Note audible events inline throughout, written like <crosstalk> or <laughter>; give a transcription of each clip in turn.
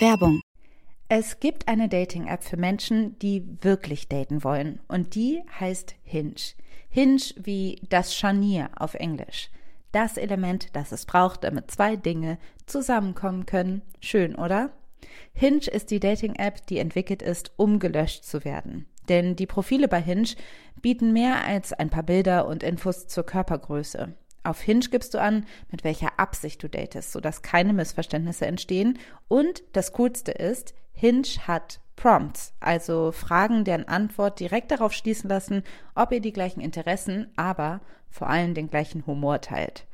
Werbung. Es gibt eine Dating-App für Menschen, die wirklich daten wollen. Und die heißt Hinge. Hinge wie das Scharnier auf Englisch. Das Element, das es braucht, damit zwei Dinge zusammenkommen können. Schön, oder? Hinge ist die Dating-App, die entwickelt ist, um gelöscht zu werden. Denn die Profile bei Hinge bieten mehr als ein paar Bilder und Infos zur Körpergröße. Auf Hinge gibst du an, mit welcher Absicht du datest, sodass keine Missverständnisse entstehen. Und das Coolste ist, Hinge hat Prompts, also Fragen, deren Antwort direkt darauf schließen lassen, ob ihr die gleichen Interessen, aber vor allem den gleichen Humor teilt.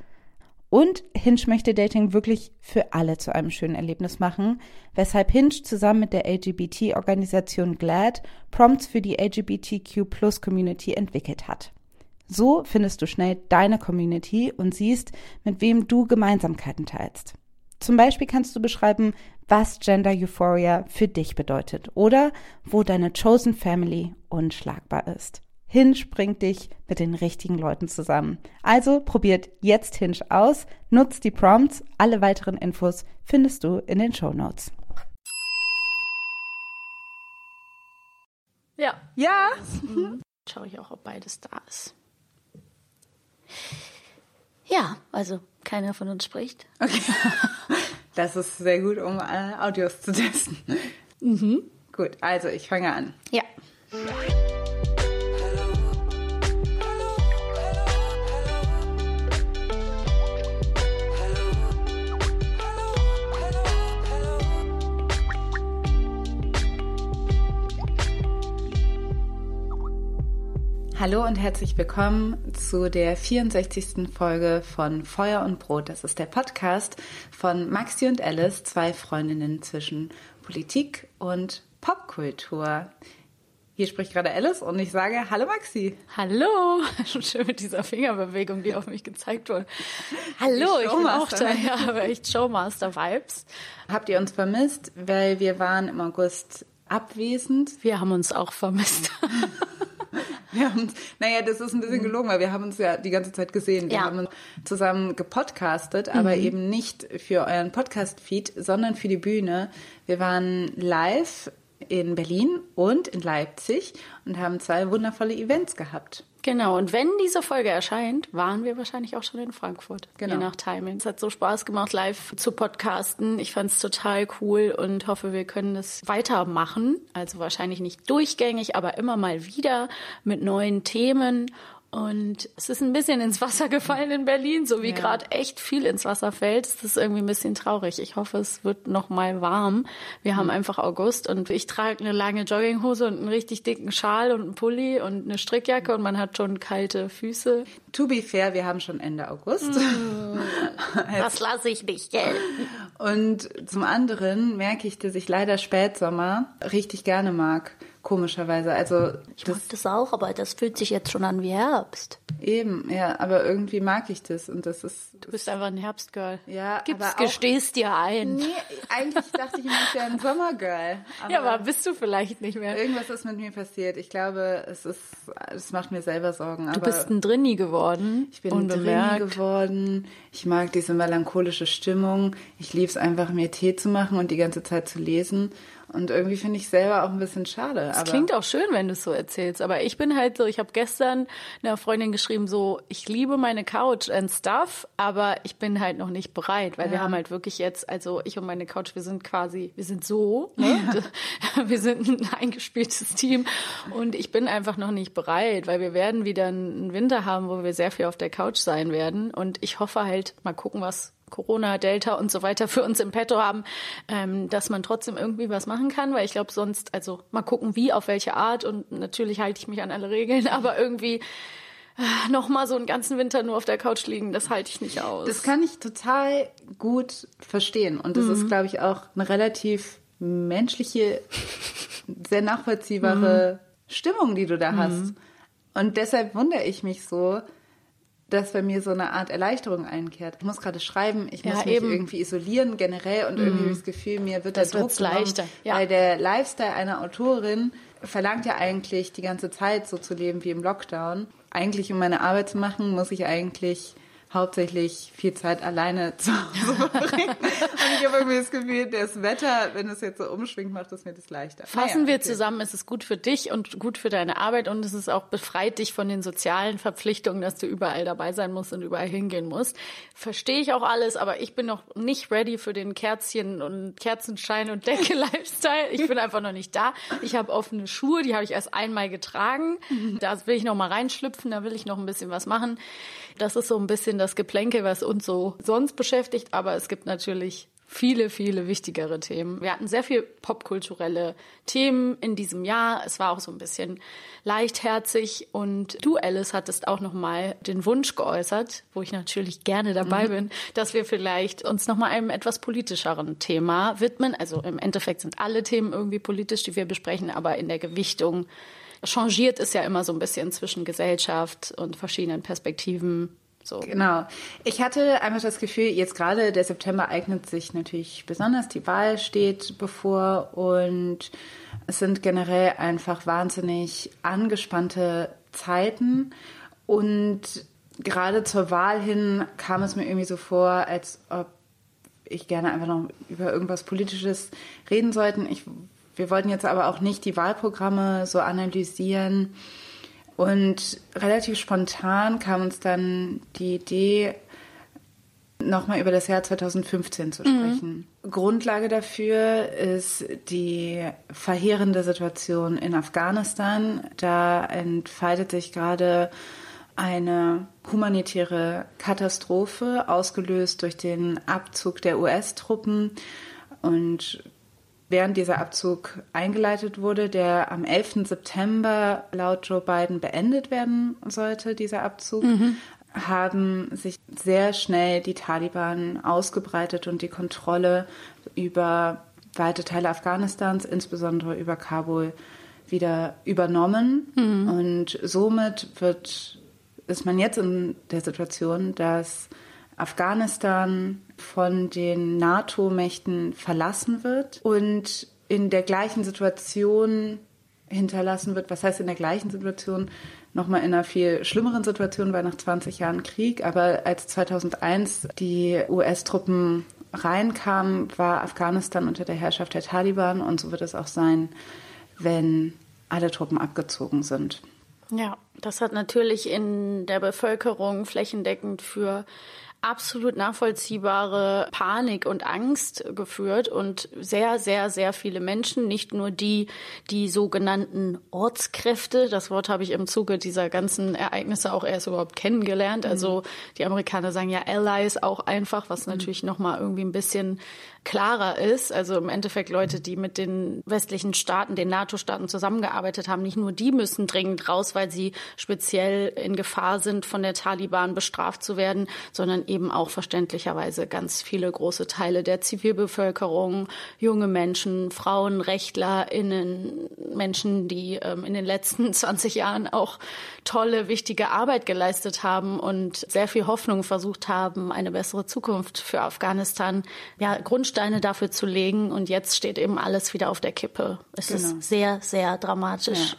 Und Hinge möchte Dating wirklich für alle zu einem schönen Erlebnis machen, weshalb Hinge zusammen mit der LGBT-Organisation GLAD Prompts für die LGBTQ-Plus-Community entwickelt hat. So findest du schnell deine Community und siehst, mit wem du Gemeinsamkeiten teilst. Zum Beispiel kannst du beschreiben, was Gender Euphoria für dich bedeutet oder wo deine Chosen Family unschlagbar ist. Hinge bringt dich mit den richtigen Leuten zusammen. Also probiert jetzt Hinge aus, nutzt die Prompts. Alle weiteren Infos findest du in den Show Notes. Ja. Ja. Mhm. Schaue ich auch, ob beides da ist. Ja, also keiner von uns spricht. Okay. <laughs> Das ist sehr gut, um äh, Audios zu testen. Mhm. Gut, also ich fange an. Ja. Hallo und herzlich willkommen zu der 64. Folge von Feuer und Brot. Das ist der Podcast von Maxi und Alice, zwei Freundinnen zwischen Politik und Popkultur. Hier spricht gerade Alice und ich sage Hallo Maxi. Hallo. <laughs> Schon schön mit dieser Fingerbewegung, die auf mich gezeigt wurde. Hallo, ich bin auch da. Ja, aber echt Showmaster-Vibes. Habt ihr uns vermisst? Weil wir waren im August abwesend. Wir haben uns auch vermisst. <laughs> Wir haben naja, das ist ein bisschen gelogen, weil wir haben uns ja die ganze Zeit gesehen. Wir ja. haben zusammen gepodcastet, aber mhm. eben nicht für euren Podcast-Feed, sondern für die Bühne. Wir waren live in Berlin und in Leipzig und haben zwei wundervolle Events gehabt. Genau, und wenn diese Folge erscheint, waren wir wahrscheinlich auch schon in Frankfurt. Genau. Je nach Timing. Es hat so Spaß gemacht, live zu podcasten. Ich fand es total cool und hoffe, wir können es weitermachen. Also wahrscheinlich nicht durchgängig, aber immer mal wieder mit neuen Themen und es ist ein bisschen ins Wasser gefallen in Berlin, so wie ja. gerade echt viel ins Wasser fällt. Das ist irgendwie ein bisschen traurig. Ich hoffe, es wird noch mal warm. Wir haben mhm. einfach August und ich trage eine lange Jogginghose und einen richtig dicken Schal und einen Pulli und eine Strickjacke und man hat schon kalte Füße. To be fair, wir haben schon Ende August. Mhm. <laughs> das lasse ich nicht gelten. Und zum anderen merke ich, dass ich leider Spätsommer richtig gerne mag komischerweise. Also ich das, mag das auch, aber das fühlt sich jetzt schon an wie Herbst. Eben, ja, aber irgendwie mag ich das und das ist. Du bist einfach ein Herbstgirl. Ja, Gib's, aber auch, gestehst dir ein. Nee, eigentlich dachte ich immer, ich wäre ein Sommergirl. Aber ja, aber bist du vielleicht nicht mehr. Irgendwas ist mit mir passiert. Ich glaube, es ist, es macht mir selber Sorgen. Du bist ein Drinni geworden. Ich bin unbemerkt. ein Drinni geworden. Ich mag diese melancholische Stimmung. Ich liebe es einfach, mir Tee zu machen und die ganze Zeit zu lesen. Und irgendwie finde ich selber auch ein bisschen schade. Das klingt auch schön, wenn du es so erzählst. Aber ich bin halt so, ich habe gestern einer Freundin geschrieben, so, ich liebe meine Couch and stuff, aber ich bin halt noch nicht bereit, weil ja. wir haben halt wirklich jetzt, also ich und meine Couch, wir sind quasi, wir sind so, ne? Ja. <laughs> wir sind ein eingespieltes Team und ich bin einfach noch nicht bereit, weil wir werden wieder einen Winter haben, wo wir sehr viel auf der Couch sein werden. Und ich hoffe halt, mal gucken, was Corona, Delta und so weiter für uns im Petto haben, ähm, dass man trotzdem irgendwie was machen kann, weil ich glaube sonst, also mal gucken, wie, auf welche Art und natürlich halte ich mich an alle Regeln, <laughs> aber irgendwie äh, noch mal so einen ganzen Winter nur auf der Couch liegen, das halte ich nicht aus. Das kann ich total gut verstehen und das mhm. ist, glaube ich, auch eine relativ menschliche, sehr nachvollziehbare mhm. Stimmung, die du da hast. Mhm. Und deshalb wundere ich mich so, dass bei mir so eine Art Erleichterung einkehrt. Ich muss gerade schreiben, ich muss ja, mich eben. irgendwie isolieren generell und mm. irgendwie das Gefühl, mir wird das der Druck leichter. Ja. Weil der Lifestyle einer Autorin verlangt ja eigentlich die ganze Zeit so zu leben wie im Lockdown. Eigentlich, um meine Arbeit zu machen, muss ich eigentlich hauptsächlich viel Zeit alleine <laughs> zu Hause verbringen. und ich habe irgendwie das Gefühl, das Wetter, wenn es jetzt so umschwingt, macht es mir das leichter. Fassen naja, wir okay. zusammen, es ist gut für dich und gut für deine Arbeit und es ist auch befreit dich von den sozialen Verpflichtungen, dass du überall dabei sein musst und überall hingehen musst. Verstehe ich auch alles, aber ich bin noch nicht ready für den Kerzchen und Kerzenschein und Decke <laughs> Lifestyle. Ich bin einfach noch nicht da. Ich habe offene Schuhe, die habe ich erst einmal getragen. Da will ich noch mal reinschlüpfen, da will ich noch ein bisschen was machen. Das ist so ein bisschen das Geplänke, was uns so sonst beschäftigt, aber es gibt natürlich viele, viele wichtigere Themen. Wir hatten sehr viel popkulturelle Themen in diesem Jahr. Es war auch so ein bisschen leichtherzig und du, Alice, hattest auch nochmal den Wunsch geäußert, wo ich natürlich gerne dabei mhm. bin, dass wir vielleicht uns nochmal einem etwas politischeren Thema widmen. Also im Endeffekt sind alle Themen irgendwie politisch, die wir besprechen, aber in der Gewichtung changiert es ja immer so ein bisschen zwischen Gesellschaft und verschiedenen Perspektiven. So. Genau. Ich hatte einfach das Gefühl, jetzt gerade der September eignet sich natürlich besonders. Die Wahl steht bevor und es sind generell einfach wahnsinnig angespannte Zeiten. Und gerade zur Wahl hin kam es mir irgendwie so vor, als ob ich gerne einfach noch über irgendwas Politisches reden sollten. Ich, wir wollten jetzt aber auch nicht die Wahlprogramme so analysieren und relativ spontan kam uns dann die Idee, nochmal über das Jahr 2015 zu sprechen. Mhm. Grundlage dafür ist die verheerende Situation in Afghanistan. Da entfaltet sich gerade eine humanitäre Katastrophe, ausgelöst durch den Abzug der US-Truppen. Und während dieser Abzug eingeleitet wurde, der am 11. September laut Joe Biden beendet werden sollte, dieser Abzug, mhm. haben sich sehr schnell die Taliban ausgebreitet und die Kontrolle über weite Teile Afghanistans, insbesondere über Kabul, wieder übernommen. Mhm. Und somit wird, ist man jetzt in der Situation, dass Afghanistan von den NATO-Mächten verlassen wird und in der gleichen Situation hinterlassen wird. Was heißt in der gleichen Situation? Nochmal in einer viel schlimmeren Situation, weil nach 20 Jahren Krieg, aber als 2001 die US-Truppen reinkamen, war Afghanistan unter der Herrschaft der Taliban und so wird es auch sein, wenn alle Truppen abgezogen sind. Ja, das hat natürlich in der Bevölkerung flächendeckend für absolut nachvollziehbare Panik und Angst geführt und sehr, sehr, sehr viele Menschen, nicht nur die, die sogenannten Ortskräfte, das Wort habe ich im Zuge dieser ganzen Ereignisse auch erst überhaupt kennengelernt. Also mhm. die Amerikaner sagen ja Allies auch einfach, was mhm. natürlich nochmal irgendwie ein bisschen klarer ist. Also im Endeffekt Leute, die mit den westlichen Staaten, den NATO-Staaten zusammengearbeitet haben, nicht nur die müssen dringend raus, weil sie speziell in Gefahr sind, von der Taliban bestraft zu werden, sondern eben auch verständlicherweise ganz viele große Teile der Zivilbevölkerung, junge Menschen, Frauen, RechtlerInnen, Menschen, die ähm, in den letzten <laughs> 20 Jahren auch tolle, wichtige Arbeit geleistet haben und sehr viel Hoffnung versucht haben, eine bessere Zukunft für Afghanistan, ja, Grundsteine dafür zu legen. Und jetzt steht eben alles wieder auf der Kippe. Es genau. ist sehr, sehr dramatisch. Ja.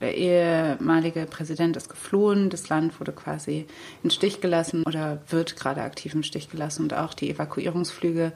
Der ehemalige Präsident ist geflohen, das Land wurde quasi in Stich gelassen oder wird gerade aktiv im Stich gelassen und auch die Evakuierungsflüge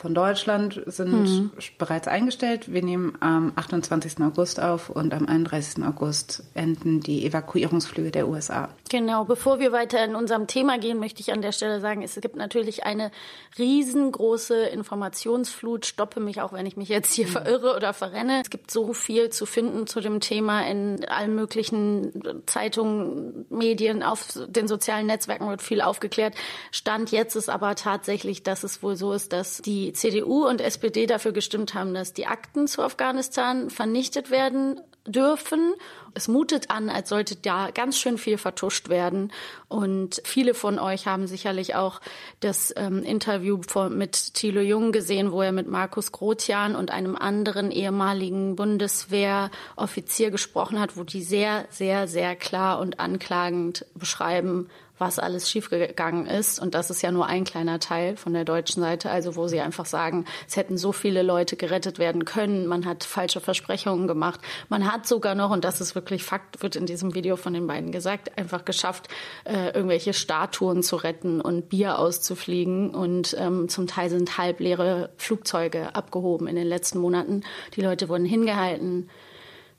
von Deutschland sind mhm. bereits eingestellt. Wir nehmen am 28. August auf und am 31. August enden die Evakuierungsflüge der USA. Genau, bevor wir weiter in unserem Thema gehen, möchte ich an der Stelle sagen, es gibt natürlich eine riesengroße Informationsflut. Stoppe mich auch, wenn ich mich jetzt hier mhm. verirre oder verrenne. Es gibt so viel zu finden zu dem Thema in allen möglichen Zeitungen, Medien, auf den sozialen Netzwerken wird viel aufgeklärt. Stand jetzt ist aber tatsächlich, dass es wohl so ist, dass die die CDU und SPD dafür gestimmt haben, dass die Akten zu Afghanistan vernichtet werden dürfen. Es mutet an, als sollte da ganz schön viel vertuscht werden. Und viele von euch haben sicherlich auch das ähm, Interview von, mit Thilo Jung gesehen, wo er mit Markus Grotian und einem anderen ehemaligen Bundeswehroffizier gesprochen hat, wo die sehr, sehr, sehr klar und anklagend beschreiben, was alles schiefgegangen ist. Und das ist ja nur ein kleiner Teil von der deutschen Seite, also wo sie einfach sagen, es hätten so viele Leute gerettet werden können, man hat falsche Versprechungen gemacht, man hat sogar noch, und das ist wirklich Fakt, wird in diesem Video von den beiden gesagt, einfach geschafft, äh, irgendwelche Statuen zu retten und Bier auszufliegen. Und ähm, zum Teil sind halbleere Flugzeuge abgehoben in den letzten Monaten. Die Leute wurden hingehalten,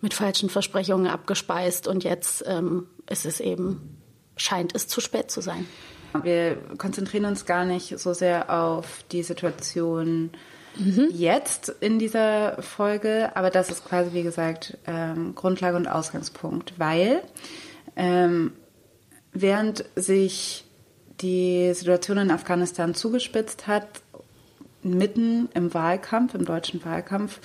mit falschen Versprechungen abgespeist und jetzt ähm, ist es eben scheint es zu spät zu sein. Wir konzentrieren uns gar nicht so sehr auf die Situation mhm. jetzt in dieser Folge, aber das ist quasi, wie gesagt, ähm, Grundlage und Ausgangspunkt, weil ähm, während sich die Situation in Afghanistan zugespitzt hat, mitten im Wahlkampf, im deutschen Wahlkampf,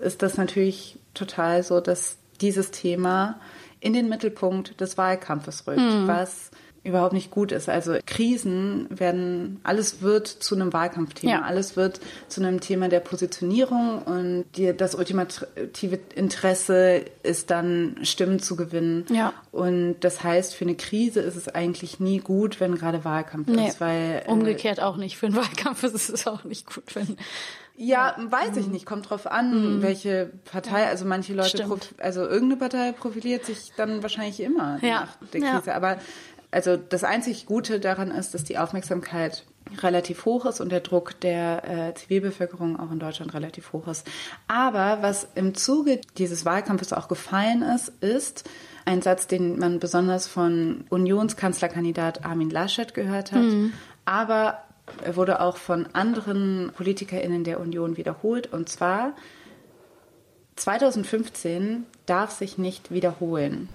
ist das natürlich total so, dass dieses Thema in den Mittelpunkt des Wahlkampfes rückt, mhm. was überhaupt nicht gut ist. Also Krisen werden, alles wird zu einem Wahlkampfthema, ja. alles wird zu einem Thema der Positionierung und die, das ultimative Interesse ist dann Stimmen zu gewinnen. Ja. Und das heißt, für eine Krise ist es eigentlich nie gut, wenn gerade Wahlkampf nee. ist, weil äh, umgekehrt äh, auch nicht. Für einen Wahlkampf ist es <laughs> auch nicht gut, wenn ja, weiß ich nicht. Kommt drauf an, mhm. welche Partei. Also manche Leute, also irgendeine Partei profiliert sich dann wahrscheinlich immer ja. nach der Krise. Ja. Aber also das einzig Gute daran ist, dass die Aufmerksamkeit relativ hoch ist und der Druck der äh, Zivilbevölkerung auch in Deutschland relativ hoch ist. Aber was im Zuge dieses Wahlkampfes auch gefallen ist, ist ein Satz, den man besonders von Unionskanzlerkandidat Armin Laschet gehört hat, mhm. aber er wurde auch von anderen PolitikerInnen der Union wiederholt. Und zwar 2015 darf sich nicht wiederholen.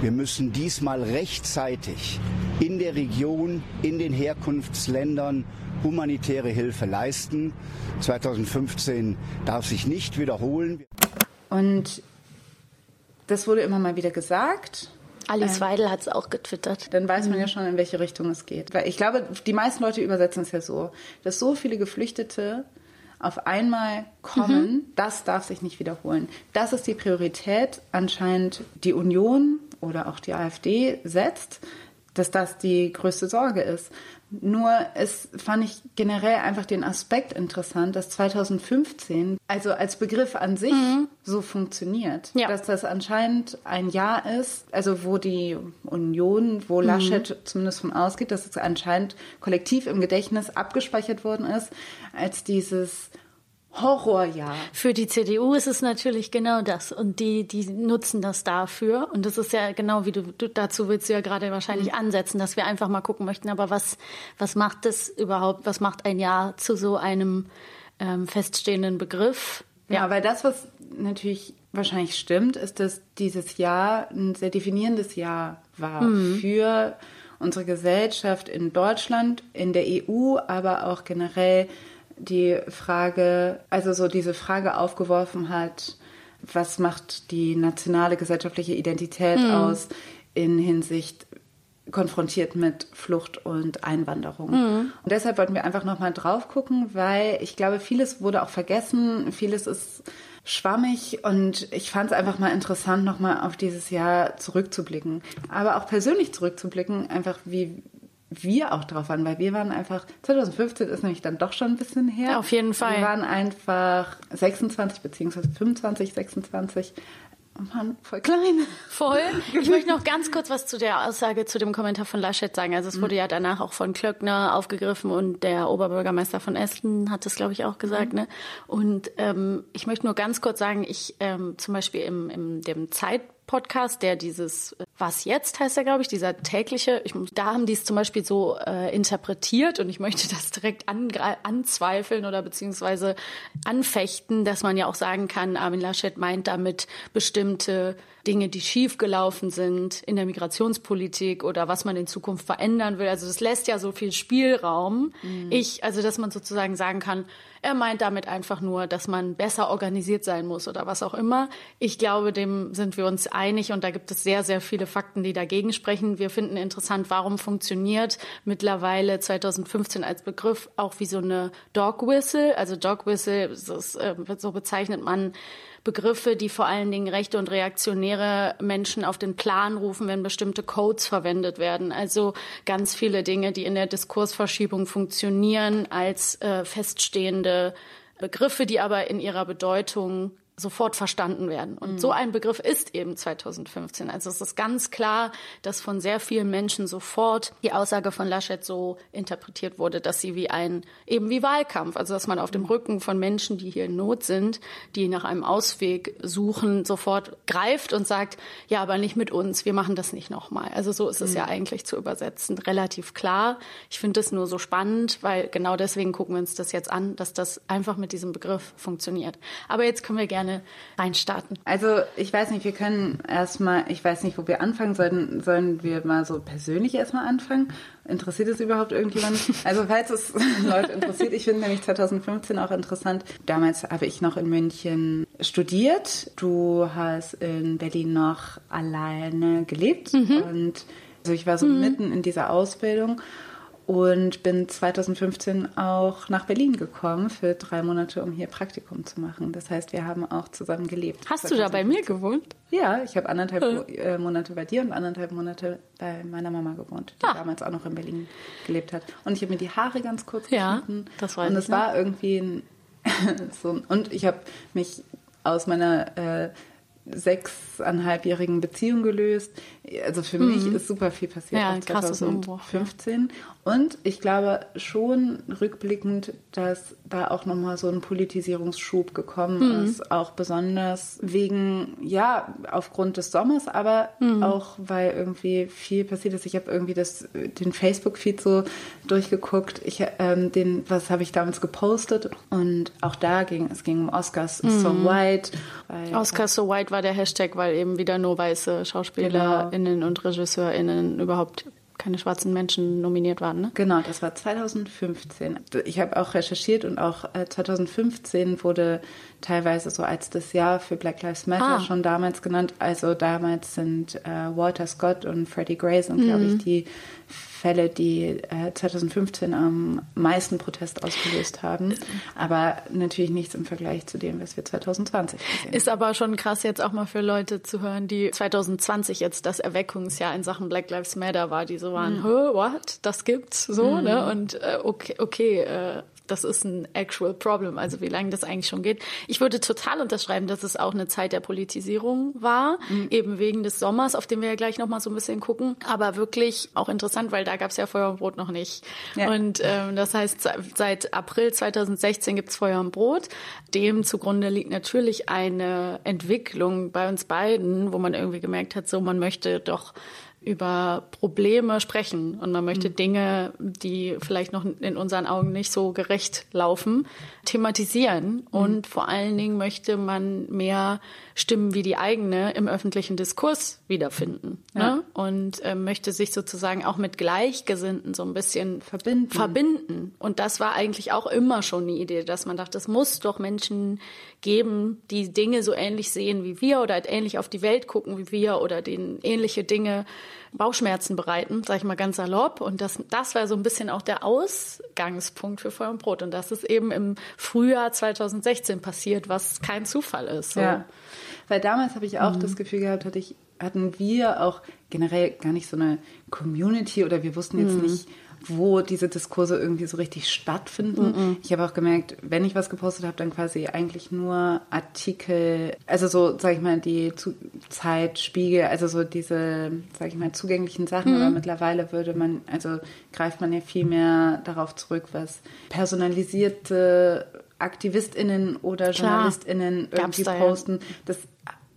Wir müssen diesmal rechtzeitig in der Region, in den Herkunftsländern humanitäre Hilfe leisten. 2015 darf sich nicht wiederholen. Und das wurde immer mal wieder gesagt. Alice ähm, Weidel hat es auch getwittert. Dann weiß man ja schon, in welche Richtung es geht. Weil ich glaube, die meisten Leute übersetzen es ja so, dass so viele Geflüchtete auf einmal kommen, mhm. das darf sich nicht wiederholen. Das ist die Priorität anscheinend die Union oder auch die AfD setzt, dass das die größte Sorge ist. Nur es fand ich generell einfach den Aspekt interessant, dass 2015, also als Begriff an sich, mhm. so funktioniert. Ja. Dass das anscheinend ein Jahr ist, also wo die Union, wo mhm. Laschet zumindest von ausgeht, dass es anscheinend kollektiv im Gedächtnis abgespeichert worden ist, als dieses Horrorjahr. Für die CDU ist es natürlich genau das. Und die, die nutzen das dafür. Und das ist ja genau wie du, du dazu willst du ja gerade wahrscheinlich mhm. ansetzen, dass wir einfach mal gucken möchten, aber was, was macht das überhaupt, was macht ein Jahr zu so einem ähm, feststehenden Begriff? Ja, ja, weil das, was natürlich wahrscheinlich stimmt, ist, dass dieses Jahr ein sehr definierendes Jahr war mhm. für unsere Gesellschaft in Deutschland, in der EU, aber auch generell die Frage, also so diese Frage aufgeworfen hat, was macht die nationale gesellschaftliche Identität mhm. aus in Hinsicht konfrontiert mit Flucht und Einwanderung. Mhm. Und deshalb wollten wir einfach nochmal drauf gucken, weil ich glaube, vieles wurde auch vergessen, vieles ist schwammig und ich fand es einfach mal interessant, nochmal auf dieses Jahr zurückzublicken. Aber auch persönlich zurückzublicken, einfach wie, wir auch drauf waren, weil wir waren einfach, 2015 ist nämlich dann doch schon ein bisschen her. Ja, auf jeden Fall. Wir waren einfach 26 beziehungsweise 25, 26 Mann, voll klein. Voll. <laughs> Ich möchte noch ganz kurz was zu der Aussage, zu dem Kommentar von Laschet sagen. Also es wurde mhm. ja danach auch von Klöckner aufgegriffen und der Oberbürgermeister von Essen hat das, glaube ich, auch gesagt. Mhm. Ne? Und ähm, ich möchte nur ganz kurz sagen, ich ähm, zum Beispiel im, im dem Zeit Podcast, der dieses Was jetzt heißt er, glaube ich, dieser tägliche, ich, da haben die es zum Beispiel so äh, interpretiert und ich möchte <laughs> das direkt anzweifeln oder beziehungsweise anfechten, dass man ja auch sagen kann, Armin Laschet meint damit bestimmte Dinge, die schiefgelaufen sind in der Migrationspolitik oder was man in Zukunft verändern will. Also das lässt ja so viel Spielraum. Mhm. Ich, also dass man sozusagen sagen kann, er meint damit einfach nur, dass man besser organisiert sein muss oder was auch immer. Ich glaube, dem sind wir uns einig und da gibt es sehr, sehr viele Fakten, die dagegen sprechen. Wir finden interessant, warum funktioniert mittlerweile 2015 als Begriff auch wie so eine Dog Whistle. Also Dog Whistle, ist, äh, so bezeichnet man Begriffe, die vor allen Dingen rechte und reaktionäre Menschen auf den Plan rufen, wenn bestimmte Codes verwendet werden. Also ganz viele Dinge, die in der Diskursverschiebung funktionieren als äh, feststehende Begriffe, die aber in ihrer Bedeutung sofort verstanden werden. Und mhm. so ein Begriff ist eben 2015. Also es ist ganz klar, dass von sehr vielen Menschen sofort die Aussage von Laschet so interpretiert wurde, dass sie wie ein, eben wie Wahlkampf, also dass man auf dem Rücken von Menschen, die hier in Not sind, die nach einem Ausweg suchen, sofort greift und sagt, ja, aber nicht mit uns, wir machen das nicht nochmal. Also so ist es mhm. ja eigentlich zu übersetzen, relativ klar. Ich finde es nur so spannend, weil genau deswegen gucken wir uns das jetzt an, dass das einfach mit diesem Begriff funktioniert. Aber jetzt können wir gerne gerne reinstarten. Also ich weiß nicht, wir können erstmal, ich weiß nicht, wo wir anfangen sollen. Sollen wir mal so persönlich erstmal anfangen? Interessiert es überhaupt irgendjemand? <laughs> Also falls es <laughs> Leute interessiert, ich finde nämlich 2015 auch interessant. Damals habe ich noch in München studiert. Du hast in Berlin noch alleine gelebt mhm. und also ich war so mhm. mitten in dieser Ausbildung und bin 2015 auch nach Berlin gekommen für drei Monate, um hier Praktikum zu machen. Das heißt, wir haben auch zusammen gelebt. Hast 2015. du da bei mir gewohnt? Ja, ich habe anderthalb äh. Monate bei dir und anderthalb Monate bei meiner Mama gewohnt, die ah. damals auch noch in Berlin gelebt hat. Und ich habe mir die Haare ganz kurz geschnitten. Ja, das war Und es war irgendwie ein, <laughs> so ein, und ich habe mich aus meiner äh, sechseinhalbjährigen Beziehung gelöst. Also für mhm. mich ist super viel passiert. Ja, 2015. Und ich glaube schon rückblickend, dass da auch nochmal so ein Politisierungsschub gekommen mhm. ist. Auch besonders wegen, ja, aufgrund des Sommers, aber mhm. auch weil irgendwie viel passiert ist. Ich habe irgendwie das, den Facebook-Feed so durchgeguckt. Ich, ähm, den, was habe ich damals gepostet? Und auch da ging es ging um Oscars mhm. So White. Weil, Oscars So White war der Hashtag, weil eben wieder nur weiße SchauspielerInnen genau. und RegisseurInnen überhaupt keine schwarzen Menschen nominiert waren, ne? Genau, das war 2015. Ich habe auch recherchiert und auch 2015 äh, wurde teilweise so als das Jahr für Black Lives Matter ah. schon damals genannt. Also damals sind äh, Walter Scott und Freddie Gray sind, mhm. glaube ich, die Fälle, die äh, 2015 am meisten Protest ausgelöst haben. Aber natürlich nichts im Vergleich zu dem, was wir 2020 gesehen haben. Ist aber schon krass jetzt auch mal für Leute zu hören, die 2020 jetzt das Erweckungsjahr in Sachen Black Lives Matter war, die so waren, mhm. what? Das gibt's so, mhm. ne? Und äh, okay, okay äh, das ist ein actual problem, also wie lange das eigentlich schon geht. Ich würde total unterschreiben, dass es auch eine Zeit der Politisierung war, mhm. eben wegen des Sommers, auf den wir ja gleich nochmal so ein bisschen gucken. Aber wirklich auch interessant, weil da gab es ja Feuer und Brot noch nicht. Ja. Und ähm, das heißt, seit April 2016 gibt es Feuer und Brot. Dem zugrunde liegt natürlich eine Entwicklung bei uns beiden, wo man irgendwie gemerkt hat, so man möchte doch über Probleme sprechen und man möchte mhm. Dinge, die vielleicht noch in unseren Augen nicht so gerecht laufen, thematisieren mhm. und vor allen Dingen möchte man mehr Stimmen wie die eigene im öffentlichen Diskurs wiederfinden ja. ne? und äh, möchte sich sozusagen auch mit Gleichgesinnten so ein bisschen verbinden. verbinden. Und das war eigentlich auch immer schon eine Idee, dass man dachte, es muss doch Menschen geben, die Dinge so ähnlich sehen wie wir oder halt ähnlich auf die Welt gucken wie wir oder denen ähnliche Dinge Bauchschmerzen bereiten, sage ich mal ganz salopp. Und das, das war so ein bisschen auch der Ausgangspunkt für Feuer und Brot. Und das ist eben im Frühjahr 2016 passiert, was kein Zufall ist. So. Ja. Weil damals habe ich auch mhm. das Gefühl gehabt, hatte ich, hatten wir auch generell gar nicht so eine Community oder wir wussten jetzt mhm. nicht, wo diese Diskurse irgendwie so richtig stattfinden. Mm -mm. Ich habe auch gemerkt, wenn ich was gepostet habe, dann quasi eigentlich nur Artikel, also so, sag ich mal, die Zu Zeit, Spiegel, also so diese, sag ich mal, zugänglichen Sachen. Mm. Aber mittlerweile würde man, also greift man ja viel mehr darauf zurück, was personalisierte AktivistInnen oder Klar. JournalistInnen irgendwie posten. Das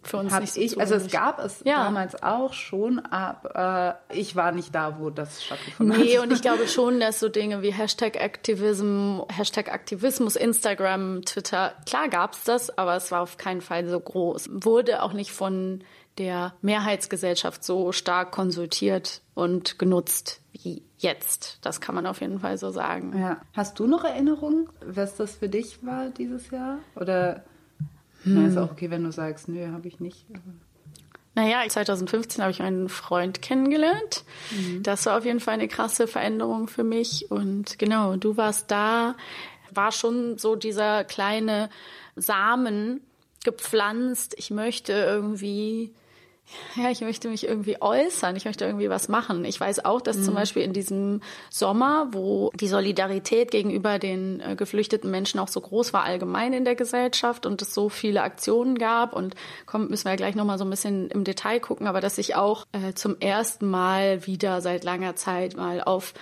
für uns hab nicht ich, also es gab es ja. damals auch schon, aber ich war nicht da, wo das stattgefunden hat. Nee, und ich glaube <laughs> schon, dass so Dinge wie Hashtag Aktivism, Hashtag Aktivismus, Instagram, Twitter, klar gab es das, aber es war auf keinen Fall so groß. Wurde auch nicht von der Mehrheitsgesellschaft so stark konsultiert und genutzt wie jetzt. Das kann man auf jeden Fall so sagen. Ja. Hast du noch Erinnerungen, was das für dich war dieses Jahr? Oder hm. Na, ist auch okay, wenn du sagst, nö, habe ich nicht. Naja, 2015 habe ich meinen Freund kennengelernt. Mhm. Das war auf jeden Fall eine krasse Veränderung für mich. Und genau, du warst da, war schon so dieser kleine Samen gepflanzt. Ich möchte irgendwie ja, ich möchte mich irgendwie äußern, ich möchte irgendwie was machen. Ich weiß auch, dass mhm. zum Beispiel in diesem Sommer, wo die Solidarität gegenüber den äh, geflüchteten Menschen auch so groß war allgemein in der Gesellschaft und es so viele Aktionen gab und kommt, müssen wir ja gleich nochmal so ein bisschen im Detail gucken, aber dass ich auch äh, zum ersten Mal wieder seit langer Zeit mal auf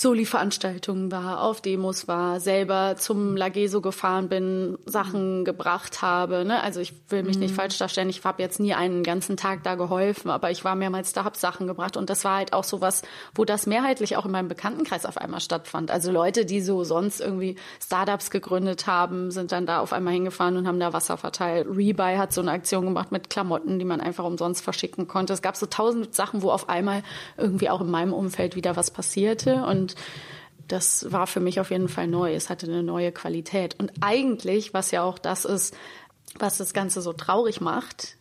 Soli-Veranstaltungen war, auf Demos war, selber zum Lageso gefahren bin, Sachen gebracht habe. Ne? Also ich will mich mhm. nicht falsch darstellen, ich habe jetzt nie einen ganzen Tag da geholfen, aber ich war mehrmals da, habe Sachen gebracht und das war halt auch so was, wo das mehrheitlich auch in meinem Bekanntenkreis auf einmal stattfand. Also Leute, die so sonst irgendwie Startups gegründet haben, sind dann da auf einmal hingefahren und haben da Wasser verteilt. Rebuy hat so eine Aktion gemacht mit Klamotten, die man einfach umsonst verschicken konnte. Es gab so tausend Sachen, wo auf einmal irgendwie auch in meinem Umfeld wieder was passierte und und das war für mich auf jeden Fall neu. Es hatte eine neue Qualität. Und eigentlich, was ja auch das ist, was das Ganze so traurig macht,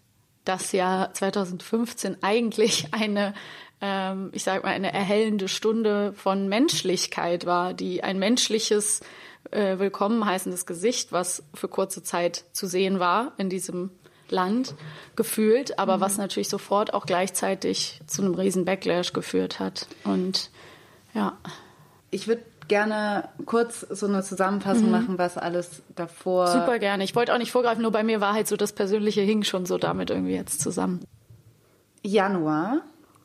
dass ja 2015 eigentlich eine, ähm, ich sag mal, eine erhellende Stunde von Menschlichkeit war, die ein menschliches, äh, willkommen heißendes Gesicht, was für kurze Zeit zu sehen war in diesem Land gefühlt, aber mhm. was natürlich sofort auch gleichzeitig zu einem riesen Backlash geführt hat. Und ja. Ich würde gerne kurz so eine Zusammenfassung mhm. machen, was alles davor. Super gerne. Ich wollte auch nicht vorgreifen, nur bei mir war halt so das Persönliche hing schon so damit irgendwie jetzt zusammen. Januar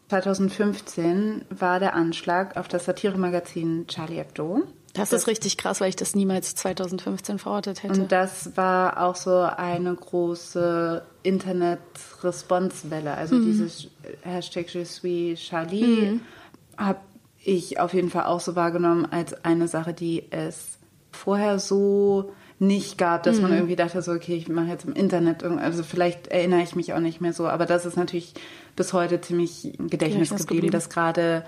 2015 war der Anschlag auf das Satiremagazin Charlie Hebdo. Das, das, ist richtig krass, weil ich das niemals 2015 verortet hätte. Und das war auch so eine große Internet-Responswelle. Also mhm. dieses Hashtag Je suis Charlie mhm. habe ich auf jeden Fall auch so wahrgenommen als eine Sache, die es vorher so nicht gab, dass mhm. man irgendwie dachte, so, okay, ich mache jetzt im Internet, also vielleicht erinnere ich mich auch nicht mehr so, aber das ist natürlich bis heute ziemlich im Gedächtnis geblieben, geblieben, dass gerade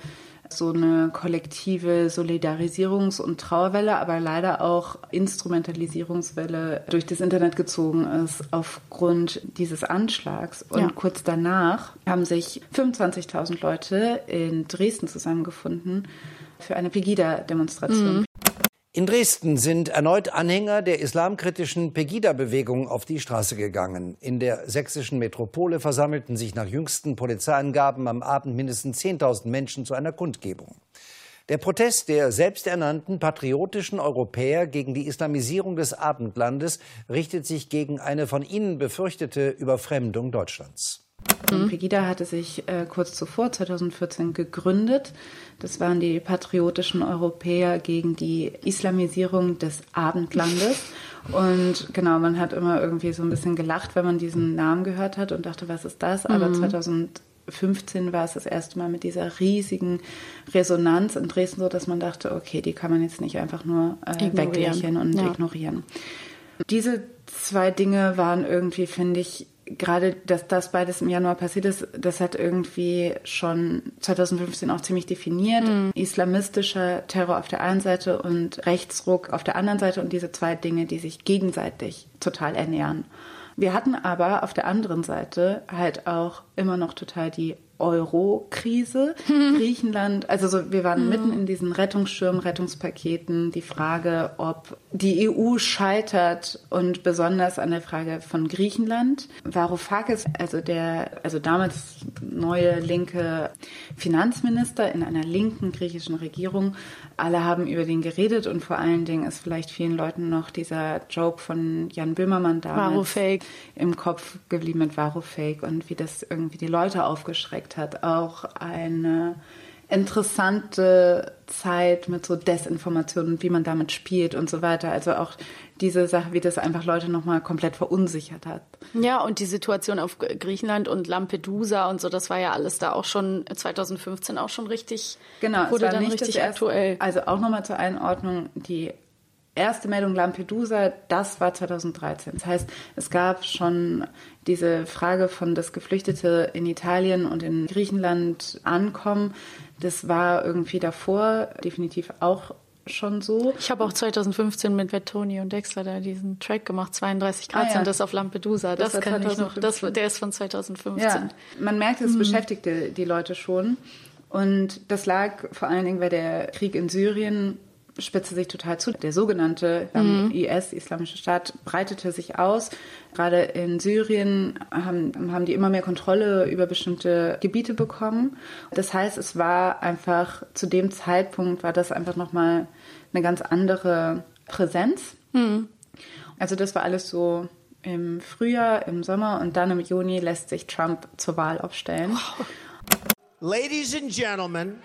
so eine kollektive Solidarisierungs- und Trauerwelle, aber leider auch Instrumentalisierungswelle durch das Internet gezogen ist aufgrund dieses Anschlags. Und ja. kurz danach haben sich 25.000 Leute in Dresden zusammengefunden für eine Pegida-Demonstration. Mhm. In Dresden sind erneut Anhänger der islamkritischen Pegida-Bewegung auf die Straße gegangen. In der sächsischen Metropole versammelten sich nach jüngsten Polizeiangaben am Abend mindestens 10.000 Menschen zu einer Kundgebung. Der Protest der selbsternannten patriotischen Europäer gegen die Islamisierung des Abendlandes richtet sich gegen eine von ihnen befürchtete Überfremdung Deutschlands. Mhm. Pegida hatte sich äh, kurz zuvor, 2014, gegründet. Das waren die patriotischen Europäer gegen die Islamisierung des Abendlandes. Und genau, man hat immer irgendwie so ein bisschen gelacht, wenn man diesen Namen gehört hat und dachte, was ist das? Aber mhm. 2015 war es das erste Mal mit dieser riesigen Resonanz in Dresden so, dass man dachte, okay, die kann man jetzt nicht einfach nur äh, weglächeln und ja. ignorieren. Diese zwei Dinge waren irgendwie, finde ich, gerade, dass das beides im Januar passiert ist, das hat irgendwie schon 2015 auch ziemlich definiert. Mhm. Islamistischer Terror auf der einen Seite und Rechtsruck auf der anderen Seite und diese zwei Dinge, die sich gegenseitig total ernähren. Wir hatten aber auf der anderen Seite halt auch immer noch total die Euro-Krise. <laughs> Griechenland, also so, wir waren mitten in diesen Rettungsschirm, Rettungspaketen. Die Frage, ob die EU scheitert und besonders an der Frage von Griechenland. Varoufakis, also der, also damals neue linke Finanzminister in einer linken griechischen Regierung, alle haben über den geredet und vor allen Dingen ist vielleicht vielen Leuten noch dieser Joke von Jan Böhmermann damals im Kopf geblieben mit Varoufake und wie das irgendwie die Leute aufgeschreckt hat. Auch eine interessante Zeit mit so Desinformationen, wie man damit spielt und so weiter. Also auch diese Sache, wie das einfach Leute nochmal komplett verunsichert hat. Ja, und die Situation auf Griechenland und Lampedusa und so, das war ja alles da auch schon 2015 auch schon richtig, genau, wurde dann richtig aktuell. Also auch nochmal zur Einordnung, die erste Meldung Lampedusa, das war 2013. Das heißt, es gab schon diese Frage von, dass Geflüchtete in Italien und in Griechenland ankommen. Das war irgendwie davor definitiv auch schon so. Ich habe auch 2015 mit Vettoni und Dexter da diesen Track gemacht, 32 Grad ah, ja. sind das auf Lampedusa. Das, das kann ich noch. Das, der ist von 2015. Ja, man merkt, es mhm. beschäftigte die Leute schon. Und das lag vor allen Dingen, weil der Krieg in Syrien spitzte sich total zu. Der sogenannte mhm. IS, Islamische Staat, breitete sich aus. Gerade in Syrien haben, haben die immer mehr Kontrolle über bestimmte Gebiete bekommen. Das heißt, es war einfach zu dem Zeitpunkt war das einfach nochmal eine ganz andere Präsenz. Mhm. Also das war alles so im Frühjahr, im Sommer und dann im Juni lässt sich Trump zur Wahl aufstellen. Wow. Ladies and gentlemen,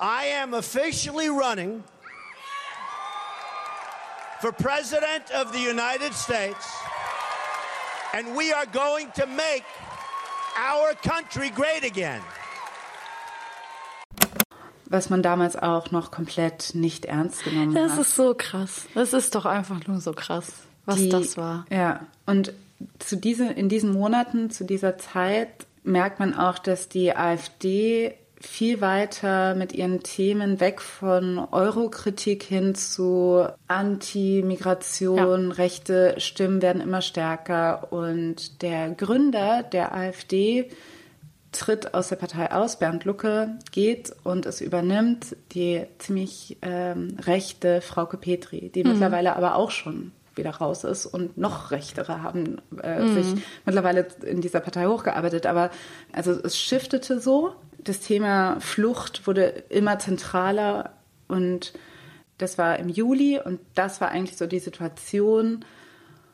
I am officially running for President of the United States, and we are going to make our country great again. Was man damals auch noch komplett nicht ernst genommen das hat. Das ist so krass. Das ist doch einfach nur so krass, was Die, das war. Ja, und zu diese, in diesen Monaten, zu dieser Zeit merkt man auch, dass die AfD viel weiter mit ihren Themen weg von Eurokritik hin zu Anti-Migration, ja. rechte Stimmen werden immer stärker. Und der Gründer der AfD tritt aus der Partei aus, Bernd Lucke, geht und es übernimmt die ziemlich ähm, rechte Frauke Petri, die mhm. mittlerweile aber auch schon wieder raus ist und noch Rechtere haben äh, mhm. sich mittlerweile in dieser Partei hochgearbeitet. Aber also es shiftete so das Thema Flucht wurde immer zentraler und das war im Juli und das war eigentlich so die Situation,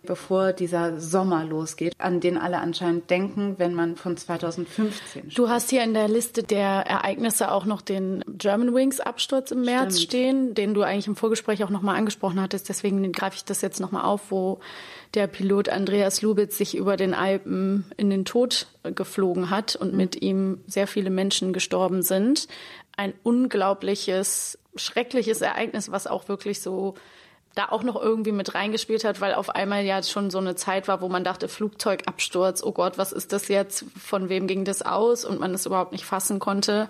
bevor dieser Sommer losgeht, an den alle anscheinend denken, wenn man von 2015 spricht. Du hast hier in der Liste der Ereignisse auch noch den German Wings Absturz im März Stimmt. stehen, den du eigentlich im Vorgespräch auch nochmal angesprochen hattest. Deswegen greife ich das jetzt nochmal auf, wo der Pilot Andreas Lubitz sich über den Alpen in den Tod geflogen hat und mhm. mit ihm sehr viele Menschen gestorben sind. Ein unglaubliches, schreckliches Ereignis, was auch wirklich so da auch noch irgendwie mit reingespielt hat, weil auf einmal ja schon so eine Zeit war, wo man dachte, Flugzeugabsturz, oh Gott, was ist das jetzt? Von wem ging das aus? Und man es überhaupt nicht fassen konnte.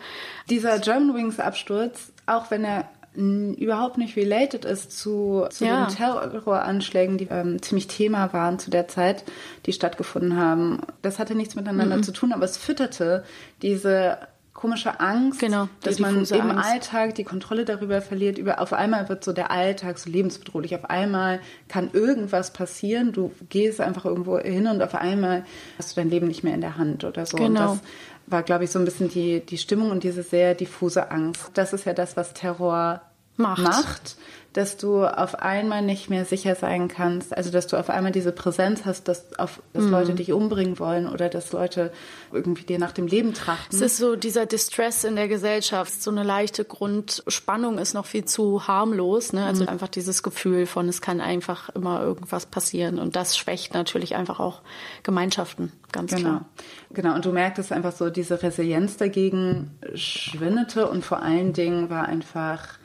Dieser Germanwings Absturz, auch wenn er überhaupt nicht related ist zu, zu ja. den Terroranschlägen, die ähm, ziemlich Thema waren zu der Zeit, die stattgefunden haben. Das hatte nichts miteinander mhm. zu tun, aber es fütterte diese komische Angst, genau, dass man im Angst. Alltag die Kontrolle darüber verliert. Über, auf einmal wird so der Alltag so lebensbedrohlich. Auf einmal kann irgendwas passieren. Du gehst einfach irgendwo hin und auf einmal hast du dein Leben nicht mehr in der Hand oder so. Genau. Und das war, glaube ich, so ein bisschen die, die Stimmung und diese sehr diffuse Angst. Das ist ja das, was Terror macht. macht dass du auf einmal nicht mehr sicher sein kannst. Also, dass du auf einmal diese Präsenz hast, dass, auf, dass mhm. Leute dich umbringen wollen oder dass Leute irgendwie dir nach dem Leben trachten. Es ist so dieser Distress in der Gesellschaft. So eine leichte Grundspannung ist noch viel zu harmlos. Ne? Also mhm. einfach dieses Gefühl von, es kann einfach immer irgendwas passieren. Und das schwächt natürlich einfach auch Gemeinschaften, ganz genau. klar. Genau. Und du merktest einfach so, diese Resilienz dagegen schwindete und vor allen Dingen war einfach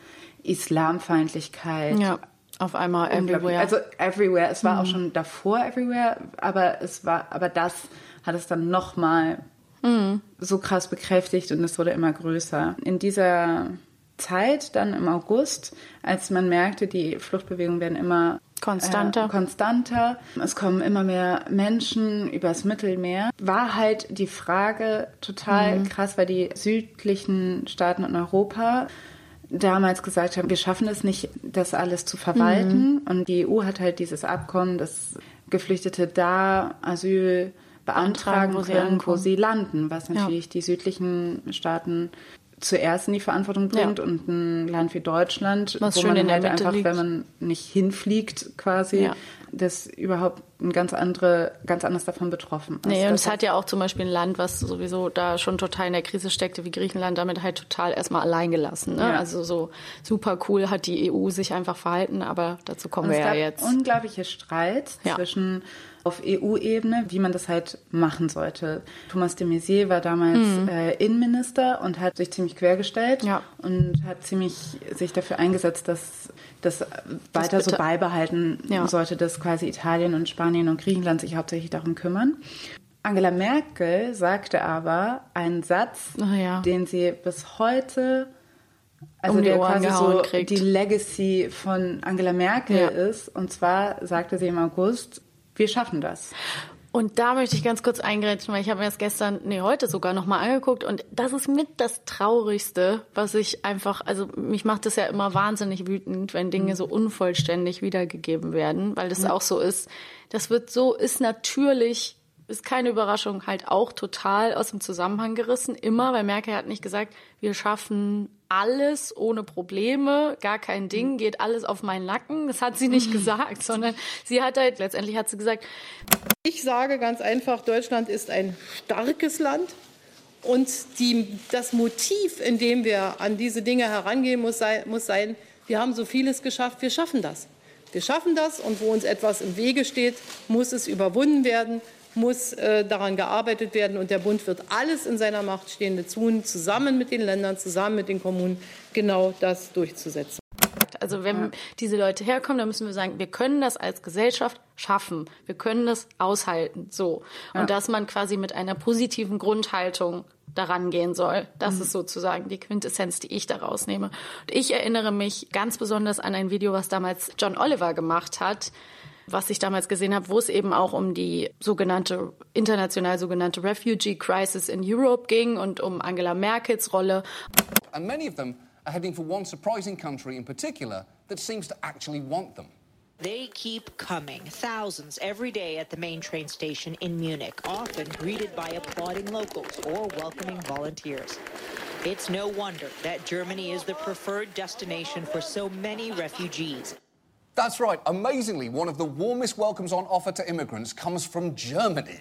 Islamfeindlichkeit. Ja, auf einmal everywhere. Also everywhere. Es war mhm. auch schon davor everywhere, aber es war, aber das hat es dann nochmal mhm. so krass bekräftigt und es wurde immer größer. In dieser Zeit, dann im August, als man merkte, die Fluchtbewegungen werden immer konstanter. Äh, konstanter. Es kommen immer mehr Menschen übers Mittelmeer. War halt die Frage total mhm. krass, weil die südlichen Staaten in Europa damals gesagt haben, wir schaffen es nicht, das alles zu verwalten. Mhm. Und die EU hat halt dieses Abkommen, dass Geflüchtete da Asyl beantragen wo können, sie wo sie landen, was natürlich ja. die südlichen Staaten zuerst in die Verantwortung bringt ja. und ein Land wie Deutschland, was wo man halt einfach, liegt. wenn man nicht hinfliegt, quasi ja das überhaupt ein ganz andere, ganz anders davon betroffen ist. Nee, und es hat ja auch zum Beispiel ein Land, was sowieso da schon total in der Krise steckte, wie Griechenland, damit halt total erstmal allein gelassen. Ne? Ja. Also so super cool hat die EU sich einfach verhalten, aber dazu kommen und wir ja jetzt. Unglaubliche Streit ja. zwischen auf EU-Ebene, wie man das halt machen sollte. Thomas de Maizière war damals mhm. äh, Innenminister und hat sich ziemlich quergestellt ja. und hat ziemlich sich dafür eingesetzt, dass das weiter das so beibehalten sollte, dass quasi Italien und Spanien und Griechenland sich hauptsächlich darum kümmern. Angela Merkel sagte aber einen Satz, ja. den sie bis heute also um die der Ohren quasi so kriegt. die Legacy von Angela Merkel Ja. ist. Und zwar sagte sie im August, wir schaffen das. Und da möchte ich ganz kurz eingrätschen, weil ich habe mir das gestern, nee, heute sogar nochmal angeguckt. Und das ist mit das Traurigste, was ich einfach, also mich macht es ja immer wahnsinnig wütend, wenn Dinge so unvollständig wiedergegeben werden, weil das auch so ist. Das wird so, ist natürlich, ist keine Überraschung, halt auch total aus dem Zusammenhang gerissen, immer, weil Merkel hat nicht gesagt, wir schaffen alles ohne Probleme, gar kein Ding, geht alles auf meinen Nacken. Das hat sie nicht gesagt, sondern sie hat halt, letztendlich hat sie gesagt, Ich sage ganz einfach, Deutschland ist ein starkes Land. Und die, das Motiv, in dem wir an diese Dinge herangehen, muss sein, muss sein, wir haben so vieles geschafft, wir schaffen das. Wir schaffen das und wo uns etwas im Wege steht, muss es überwunden werden, muss äh, daran gearbeitet werden und der Bund wird alles in seiner Macht Stehende tun, zusammen mit den Ländern, zusammen mit den Kommunen, genau das durchzusetzen. Also wenn diese Leute herkommen, dann müssen wir sagen, wir können das als Gesellschaft schaffen. Wir können das aushalten. So. Und dass man quasi mit einer positiven Grundhaltung daran gehen soll. Das ist sozusagen die Quintessenz, die ich daraus nehme. Und ich erinnere mich ganz besonders an ein Video, was damals John Oliver gemacht hat, was ich damals gesehen habe, wo es eben auch um die sogenannte, international sogenannte Refugee Crisis in Europe ging und um Angela Merkels Rolle. And many of them are heading for one surprising country in particular that seems to actually want them. They keep coming, thousands every day at the main train station in Munich, often greeted by applauding locals or welcoming volunteers. It's no wonder that Germany is the preferred destination for so many refugees. That's right, amazingly, one of the warmest welcomes on offer to immigrants comes from Germany.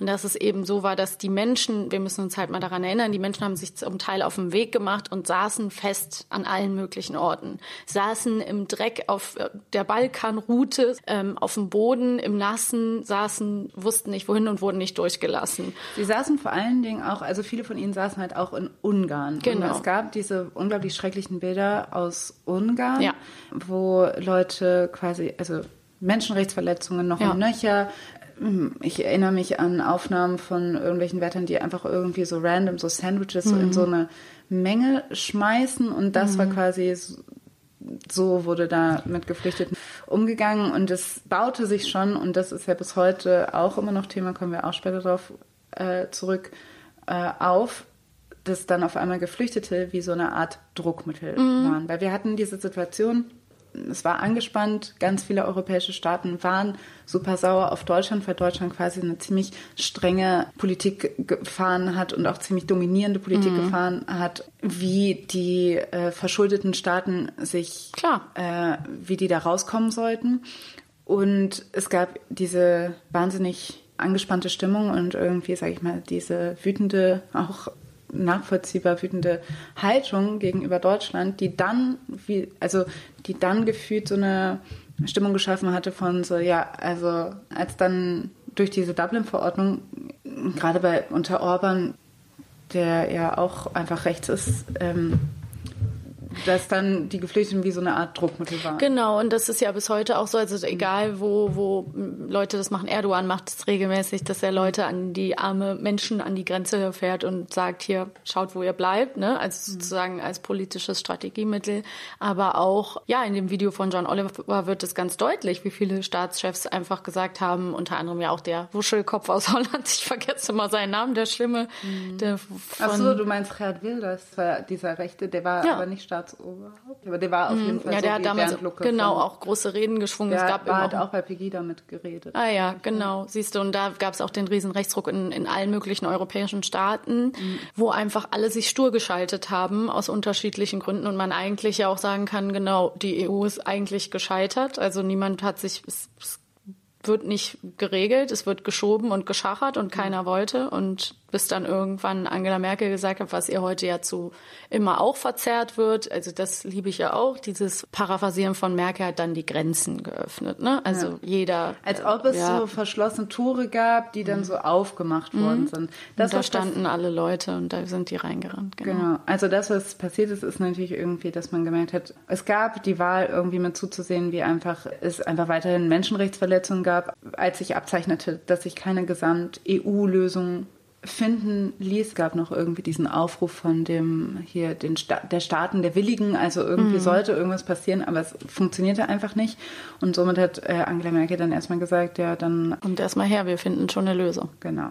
Und dass es eben so war, dass die Menschen, wir müssen uns halt mal daran erinnern, die Menschen haben sich zum Teil auf den Weg gemacht und saßen fest an allen möglichen Orten. Saßen im Dreck auf äh, der Balkanroute, ähm, auf dem Boden, im Nassen, saßen, wussten nicht wohin und wurden nicht durchgelassen. Sie saßen vor allen Dingen auch, also viele von ihnen saßen halt auch in Ungarn. Genau. Und es gab diese unglaublich schrecklichen Bilder aus Ungarn, Ja. wo Leute quasi, also Menschenrechtsverletzungen noch Ja. und nöcher. Ich erinnere mich an Aufnahmen von irgendwelchen Wärtern, die einfach irgendwie so random so Sandwiches so Mhm. in so eine Menge schmeißen. Und das war quasi so, so wurde da mit Geflüchteten umgegangen. Und es baute sich schon. Und das ist ja bis heute auch immer noch Thema, kommen wir auch später drauf äh, zurück äh, auf, dass dann auf einmal Geflüchtete wie so eine Art Druckmittel waren, weil wir hatten diese Situation, es war angespannt, ganz viele europäische Staaten waren super sauer auf Deutschland, weil Deutschland quasi eine ziemlich strenge Politik gefahren hat und auch ziemlich dominierende Politik gefahren hat, wie die äh, verschuldeten Staaten sich, Klar. Äh, wie die da rauskommen sollten. Und es gab diese wahnsinnig angespannte Stimmung und irgendwie, sage ich mal, diese wütende, auch nachvollziehbar wütende Haltung gegenüber Deutschland, die dann, wie, also die dann gefühlt so eine Stimmung geschaffen hatte von so, ja, also als dann durch diese Dublin-Verordnung, gerade bei unter Orban, der ja auch einfach rechts ist, ähm, dass dann die Geflüchteten wie so eine Art Druckmittel waren. Genau, und das ist ja bis heute auch so, also egal wo, wo Leute das machen, Erdogan macht es regelmäßig, dass er Leute an die arme Menschen an die Grenze fährt und sagt, hier, schaut, wo ihr bleibt, ne? Also sozusagen als politisches Strategiemittel. Aber auch, ja, in dem Video von John Oliver wird es ganz deutlich, wie viele Staatschefs einfach gesagt haben, unter anderem ja auch der Wuschelkopf aus Holland, ich vergesse immer seinen Namen, der Schlimme, der von, Ach so, du meinst Gerhard Wilders, dieser Rechte, der war Ja. aber nicht Staatsoberhaupt. Aber der war auf jeden Fall ja, so der hat damals genau von- auch große Reden geschwungen. Der es gab war halt auch bei Pegida mitgeredet. Ah ja, genau. Siehst du, und da gab es auch den riesen Rechtsruck in, in allen möglichen europäischen Staaten, wo einfach alle sich stur geschaltet haben aus unterschiedlichen Gründen und man eigentlich ja auch sagen kann, genau, die EU ist eigentlich gescheitert. Also niemand hat sich, es, es wird nicht geregelt, es wird geschoben und geschachert und keiner wollte und bis dann irgendwann Angela Merkel gesagt hat, was ihr heute ja zu immer auch verzerrt wird. Also das liebe ich ja auch. Dieses Paraphrasieren von Merkel hat dann die Grenzen geöffnet. Ne? Also jeder. Als ob es ja. so verschlossene Tore gab, die dann so aufgemacht worden sind. Das da standen alle Leute und da sind die reingerannt. Genau. Genau. Also das, was passiert ist, ist natürlich irgendwie, dass man gemerkt hat, es gab die Wahl irgendwie mit zuzusehen, wie einfach es einfach weiterhin Menschenrechtsverletzungen gab, als sich abzeichnete, dass sich keine Gesamt-EU-Lösung finden ließ, gab noch irgendwie diesen Aufruf von dem hier den Sta der Staaten der Willigen, also irgendwie mhm. sollte irgendwas passieren, aber es funktionierte einfach nicht und somit hat äh, Angela Merkel dann erstmal gesagt, ja, dann kommt erstmal her, wir finden schon eine Lösung. Genau.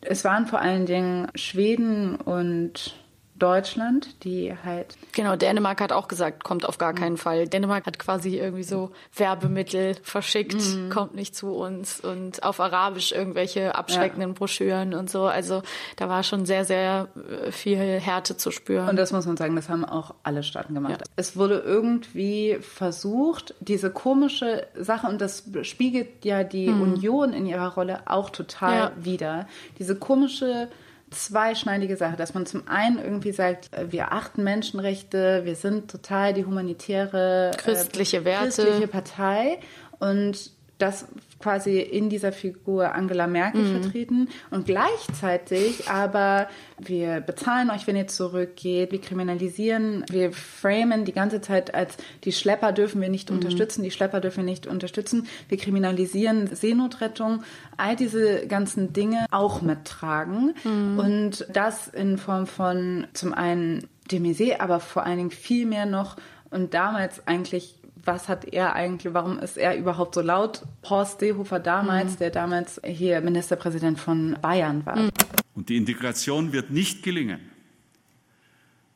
Es waren vor allen Dingen Schweden und Deutschland, die halt. Genau, Dänemark hat auch gesagt, kommt auf gar keinen Fall. Dänemark hat quasi irgendwie so Werbemittel verschickt, mhm. kommt nicht zu uns und auf Arabisch irgendwelche abschreckenden ja. Broschüren und so. Also da war schon sehr, sehr äh, viel Härte zu spüren. Und das muss man sagen, das haben auch alle Staaten gemacht. Ja. Es wurde irgendwie versucht, diese komische Sache, und das spiegelt ja die mhm. Union in ihrer Rolle auch total ja. wider, diese komische zweischneidige Sache, dass man zum einen irgendwie sagt, äh, wir achten Menschenrechte, wir sind total die humanitäre christliche Werte, christliche Partei und das quasi in dieser Figur Angela Merkel mhm. vertreten und gleichzeitig aber wir bezahlen euch, wenn ihr zurückgeht, wir kriminalisieren, wir framen die ganze Zeit als die Schlepper dürfen wir nicht mhm. unterstützen, die Schlepper dürfen wir nicht unterstützen, wir kriminalisieren Seenotrettung, all diese ganzen Dinge auch mittragen mhm. und das in Form von zum einen Demisé, aber vor allen Dingen viel mehr noch und damals eigentlich was hat er eigentlich, warum ist er überhaupt so laut? Horst Seehofer damals, mhm. der damals hier Ministerpräsident von Bayern war. Mhm. Und die Integration wird nicht gelingen,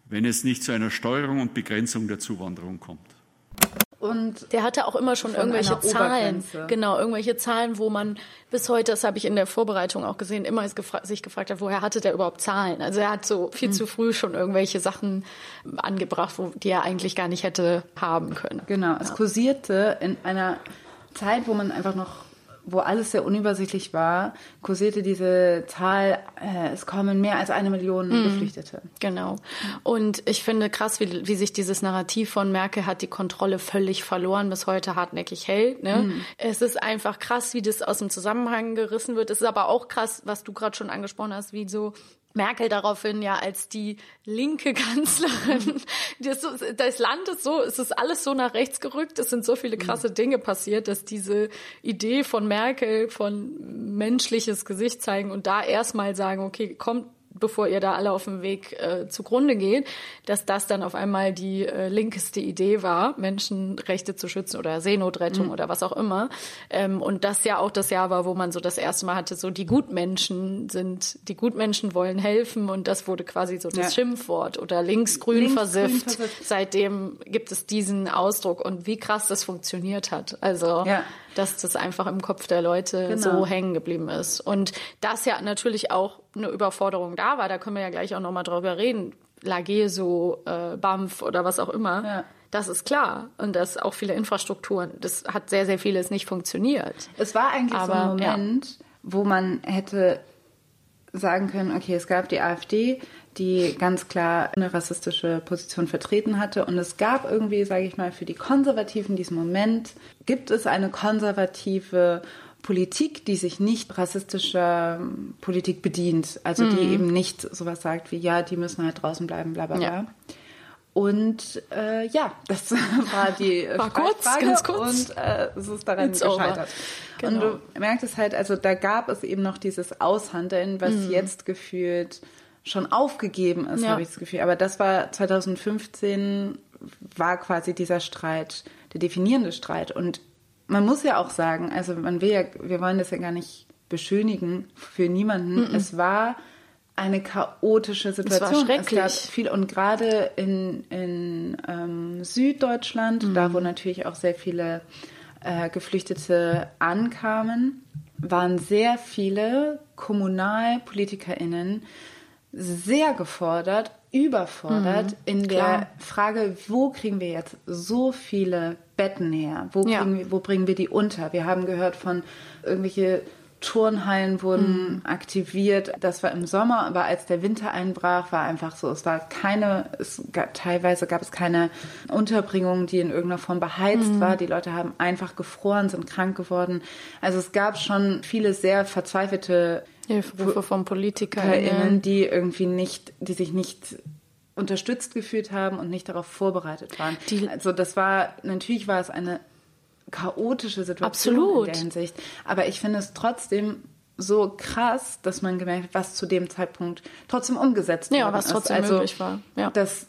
wenn es nicht zu einer Steuerung und Begrenzung der Zuwanderung kommt. Und der hatte auch immer schon irgendwelche Zahlen. Genau, irgendwelche Zahlen, wo man bis heute, das habe ich in der Vorbereitung auch gesehen, immer gefra sich gefragt hat, woher hatte der überhaupt Zahlen? Also er hat so viel mhm. zu früh schon irgendwelche Sachen angebracht, wo, die er eigentlich gar nicht hätte haben können. Genau, es kursierte in einer Zeit, wo man einfach noch wo alles sehr unübersichtlich war, kursierte diese Zahl, äh, es kommen mehr als eine Million mhm. Geflüchtete. Genau. Und ich finde krass, wie, wie sich dieses Narrativ von Merkel hat die Kontrolle völlig verloren, bis heute hartnäckig hält. Ne? Mhm. Es ist einfach krass, wie das aus dem Zusammenhang gerissen wird. Es ist aber auch krass, was du gerade schon angesprochen hast, wie so Merkel daraufhin ja als die linke Kanzlerin. Das, das, Land ist so, es ist alles so nach rechts gerückt. Es sind so viele krasse Dinge passiert, dass diese Idee von Merkel von menschliches Gesicht zeigen und da erstmal sagen, okay, kommt bevor ihr da alle auf dem Weg äh, zugrunde geht, dass das dann auf einmal die äh, linkeste Idee war, Menschenrechte zu schützen oder Seenotrettung mhm. oder was auch immer. Ähm, und das ja auch das Jahr war, wo man so das erste Mal hatte, so die Gutmenschen sind, die Gutmenschen wollen helfen und das wurde quasi so das ja. Schimpfwort oder linksgrün Links versifft. versifft. Seitdem gibt es diesen Ausdruck und wie krass das funktioniert hat. Also ja dass das einfach im Kopf der Leute genau. so hängen geblieben ist. Und das ja natürlich auch eine Überforderung da war, da können wir ja gleich auch nochmal drüber reden. Lageso, äh, BAMF oder was auch immer. Ja. Das ist klar. Und dass auch viele Infrastrukturen, das hat sehr, sehr vieles nicht funktioniert. Es war eigentlich Aber, so ein Moment, ja. wo man hätte sagen können, okay, es gab die AfD, die ganz klar eine rassistische Position vertreten hatte. Und es gab irgendwie, sage ich mal, für die Konservativen diesen Moment, gibt es eine konservative Politik, die sich nicht rassistischer Politik bedient. Also die mhm. eben nicht sowas sagt wie, ja, die müssen halt draußen bleiben, bla bla bla. Ja. Und äh, ja, das <laughs> war die war kurz, ganz kurz. Und äh, es ist daran It's gescheitert. Genau. Und du merkst es halt, also da gab es eben noch dieses Aushandeln, was mhm. jetzt gefühlt schon aufgegeben ist, ja. habe ich das Gefühl. Aber das war 2015 war quasi dieser Streit, der definierende Streit. Und man muss ja auch sagen, also man will ja, wir wollen das ja gar nicht beschönigen für niemanden. Mm -mm. Es war eine chaotische Situation. Es war schrecklich. Es gab viel und gerade in, in ähm, Süddeutschland, mm. da wo natürlich auch sehr viele äh, Geflüchtete ankamen, waren sehr viele KommunalpolitikerInnen sehr gefordert, überfordert mhm, in der klar. Frage, wo kriegen wir jetzt so viele Betten her? Wo, ja. wir, wo bringen wir die unter? Wir haben gehört von irgendwelche Turnhallen wurden mhm. aktiviert. Das war im Sommer, aber als der Winter einbrach, war einfach so, es war keine, es gab, teilweise gab es keine Unterbringung, die in irgendeiner Form beheizt mhm. war. Die Leute haben einfach gefroren, sind krank geworden. Also es gab schon viele sehr verzweifelte Hilferufe von PolitikerInnen, die irgendwie nicht, die sich nicht unterstützt gefühlt haben und nicht darauf vorbereitet waren. Die, also das war, natürlich war es eine chaotische Situation Absolut. in der Hinsicht. Aber ich finde es trotzdem so krass, dass man gemerkt hat, was zu dem Zeitpunkt trotzdem umgesetzt Ja, was ist. trotzdem also, möglich war. Ja. Dass,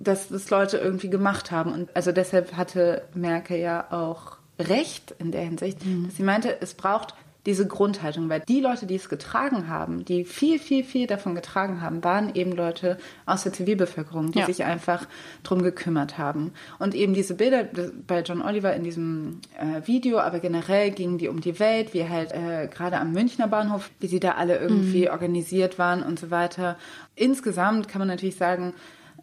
dass das Leute irgendwie gemacht haben. Und also deshalb hatte Merkel ja auch recht in der Hinsicht, Mhm. dass sie meinte, es braucht diese Grundhaltung, weil die Leute, die es getragen haben, die viel, viel, viel davon getragen haben, waren eben Leute aus der Zivilbevölkerung, die Ja. sich einfach drum gekümmert haben. Und eben diese Bilder bei John Oliver in diesem äh, Video, aber generell gingen die um die Welt, wie halt äh, gerade am Münchner Bahnhof, wie sie da alle irgendwie organisiert waren und so weiter. Insgesamt kann man natürlich sagen,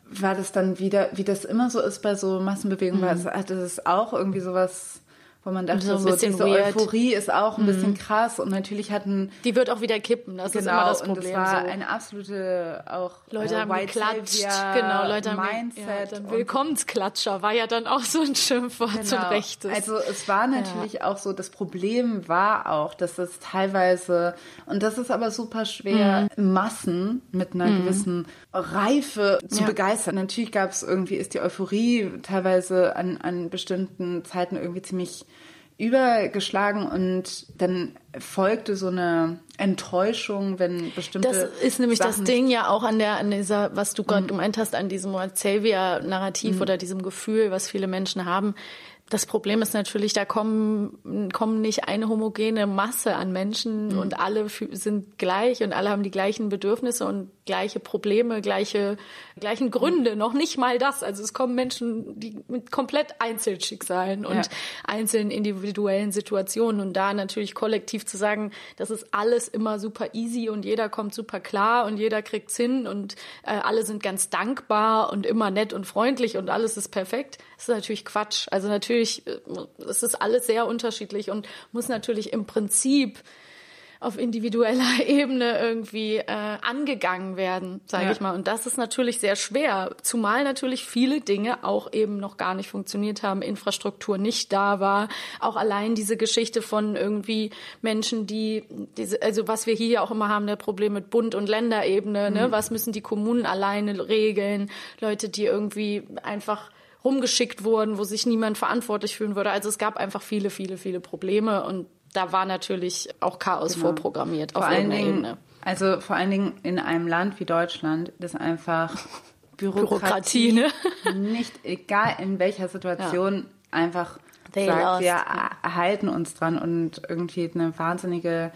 war das dann wieder, wie das immer so ist bei so Massenbewegungen, war es, hatte es auch irgendwie sowas, wo man dachte, So so, ein bisschen diese weird. Euphorie ist auch ein bisschen krass und natürlich hatten Die wird auch wieder kippen. Das ist immer genau das und Problem. es war so. eine absolute auch Leute äh, haben White geklatscht, Savior genau, Leute haben Mindset ja, und- Willkommensklatscher war ja dann auch so ein Schimpfwort und Genau. rechtes. Also es war natürlich auch so, das Problem war auch, dass es teilweise, und das ist aber super schwer, Massen mit einer gewissen Reife zu Ja. begeistern. Natürlich gab es irgendwie, ist die Euphorie teilweise an, an bestimmten Zeiten irgendwie ziemlich übergeschlagen und dann folgte so eine Enttäuschung, wenn bestimmte Das ist nämlich das Sachen Ding ja auch an der, an dieser, was du Mhm. gerade gemeint hast, an diesem Xavier-Narrativ oder diesem Gefühl, was viele Menschen haben. Das Problem ist natürlich, da kommen, kommen nicht eine homogene Masse an Menschen Mhm. und alle sind gleich und alle haben die gleichen Bedürfnisse und gleiche Probleme, gleiche, gleichen. Gründe. Noch nicht mal das. Also es kommen Menschen, die mit komplett Einzelschicksalen und Ja. einzelnen individuellen Situationen und da natürlich kollektiv zu sagen, das ist alles immer super easy und jeder kommt super klar und jeder kriegt's hin und äh, alle sind ganz dankbar und immer nett und freundlich und alles ist perfekt, das ist natürlich Quatsch. Also natürlich, äh, es ist alles sehr unterschiedlich und muss natürlich im Prinzip auf individueller <laughs> Ebene irgendwie äh, angegangen werden, sage Ja. ich mal. Und das ist natürlich sehr schwer, zumal natürlich viele Dinge auch eben noch gar nicht funktioniert haben, Infrastruktur nicht da war, auch allein diese Geschichte von irgendwie Menschen, die diese, also was wir hier ja auch immer haben, der Problem mit Bund und Länderebene, ne? Was müssen die Kommunen alleine regeln? Leute, die irgendwie einfach rumgeschickt wurden, wo sich niemand verantwortlich fühlen würde. Also es gab einfach viele, viele, viele Probleme und da war natürlich auch Chaos vorprogrammiert vor auf allen Dingen, Ebene. also vor allen Dingen in einem Land wie Deutschland, das einfach Bürokratie, <laughs> Bürokratie, ne? nicht egal in welcher Situation einfach They sagt, lost, wir ja. halten uns dran und irgendwie eine wahnsinnige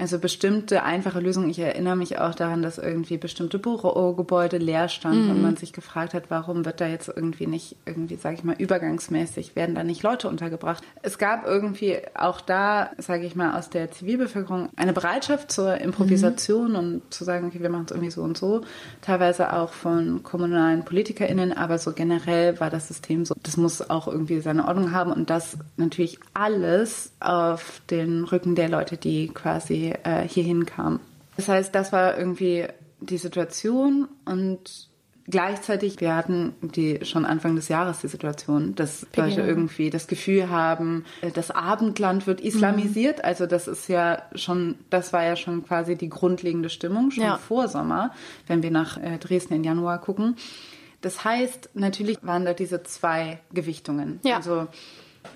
also bestimmte einfache Lösungen. Ich erinnere mich auch daran, dass irgendwie bestimmte Bürogebäude leer standen Mhm. und man sich gefragt hat, warum wird da jetzt irgendwie nicht, irgendwie, sage ich mal, übergangsmäßig, werden da nicht Leute untergebracht. Es gab irgendwie auch da, sage ich mal, aus der Zivilbevölkerung eine Bereitschaft zur Improvisation und zu sagen, okay, wir machen es irgendwie so und so. Teilweise auch von kommunalen PolitikerInnen, aber so generell war das System so, das muss auch irgendwie seine Ordnung haben und das natürlich alles auf den Rücken der Leute, die quasi äh, hierhin kamen. Das heißt, das war irgendwie die Situation und gleichzeitig, wir hatten die schon Anfang des Jahres die Situation, dass Leute irgendwie das Gefühl haben, äh, das Abendland wird islamisiert. Also das ist ja schon, das war ja schon quasi die grundlegende Stimmung, schon Ja. vor Sommer, wenn wir nach äh, Dresden im Januar gucken. Das heißt, natürlich waren da diese zwei Gewichtungen. Ja. Also,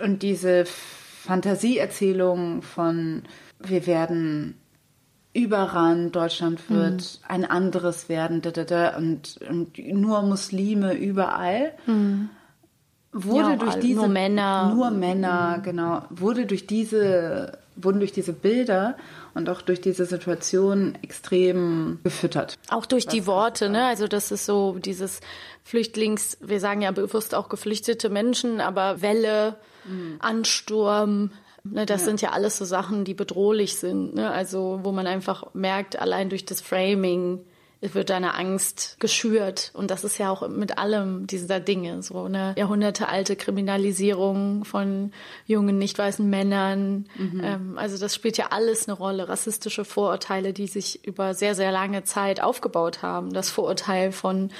und diese Fantasieerzählung von, wir werden überrannt, Deutschland wird Mhm. ein anderes werden, da, da, da, und, und nur Muslime überall. Wurde Mhm. Ja, durch diese nur Männer. Mhm. nur Männer, genau, wurde durch diese wurden durch diese Bilder und auch durch diese Situation extrem gefüttert. Auch durch die Worte, ne? Also das ist so dieses Flüchtlings, wir sagen ja bewusst auch geflüchtete Menschen, aber Welle, Ansturm, ne, das sind ja alles so Sachen, die bedrohlich sind. Ne? Also wo man einfach merkt, allein durch das Framing wird deine Angst geschürt. Und das ist ja auch mit allem dieser Dinge. So eine jahrhundertealte Kriminalisierung von jungen, nicht weißen Männern. Ähm, also das spielt ja alles eine Rolle. Rassistische Vorurteile, die sich über sehr, sehr lange Zeit aufgebaut haben. Das Vorurteil von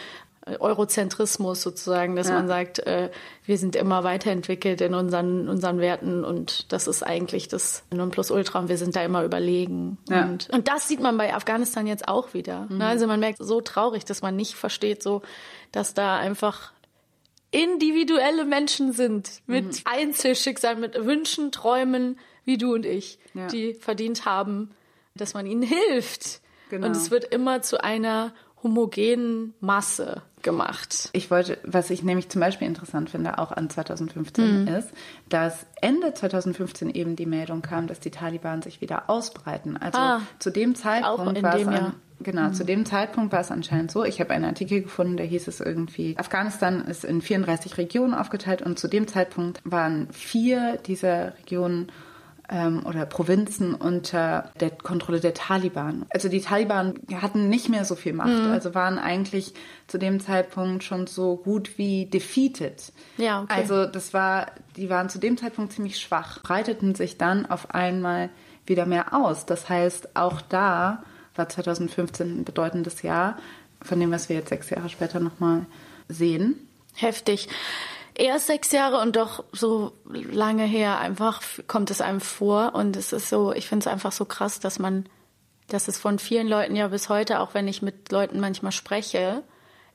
Eurozentrismus sozusagen, dass Ja. man sagt, äh, wir sind immer weiterentwickelt in unseren, unseren Werten und das ist eigentlich das Nonplusultra und wir sind da immer überlegen. Ja. Und, und das sieht man bei Afghanistan jetzt auch wieder. Ne? Also man merkt so traurig, dass man nicht versteht, so, dass da einfach individuelle Menschen sind mit Einzelschicksalen, mit Wünschen, Träumen, wie du und ich, Ja. die verdient haben, dass man ihnen hilft. Genau. Und es wird immer zu einer homogenen Masse gemacht. Ich wollte, was ich nämlich zum Beispiel interessant finde, auch an 2015 Mhm. ist, dass Ende 2015 eben die Meldung kam, dass die Taliban sich wieder ausbreiten. Also Ah, zu dem Zeitpunkt war es an. Genau, zu dem Zeitpunkt war es anscheinend so. Ich habe einen Artikel gefunden, der hieß es irgendwie, Afghanistan ist in 34 Regionen aufgeteilt und zu dem Zeitpunkt waren vier dieser Regionen oder Provinzen unter der Kontrolle der Taliban. Also die Taliban hatten nicht mehr so viel Macht, Mhm. also waren eigentlich zu dem Zeitpunkt schon so gut wie defeated. Ja, okay. Also das war, die waren zu dem Zeitpunkt ziemlich schwach, breiteten sich dann auf einmal wieder mehr aus. Das heißt, auch da war 2015 ein bedeutendes Jahr, von dem, was wir jetzt sechs Jahre später nochmal sehen. Heftig. Erst sechs Jahre und doch so lange her einfach kommt es einem vor. Und es ist so, ich finde es einfach so krass, dass man, dass es von vielen Leuten ja bis heute, auch wenn ich mit Leuten manchmal spreche,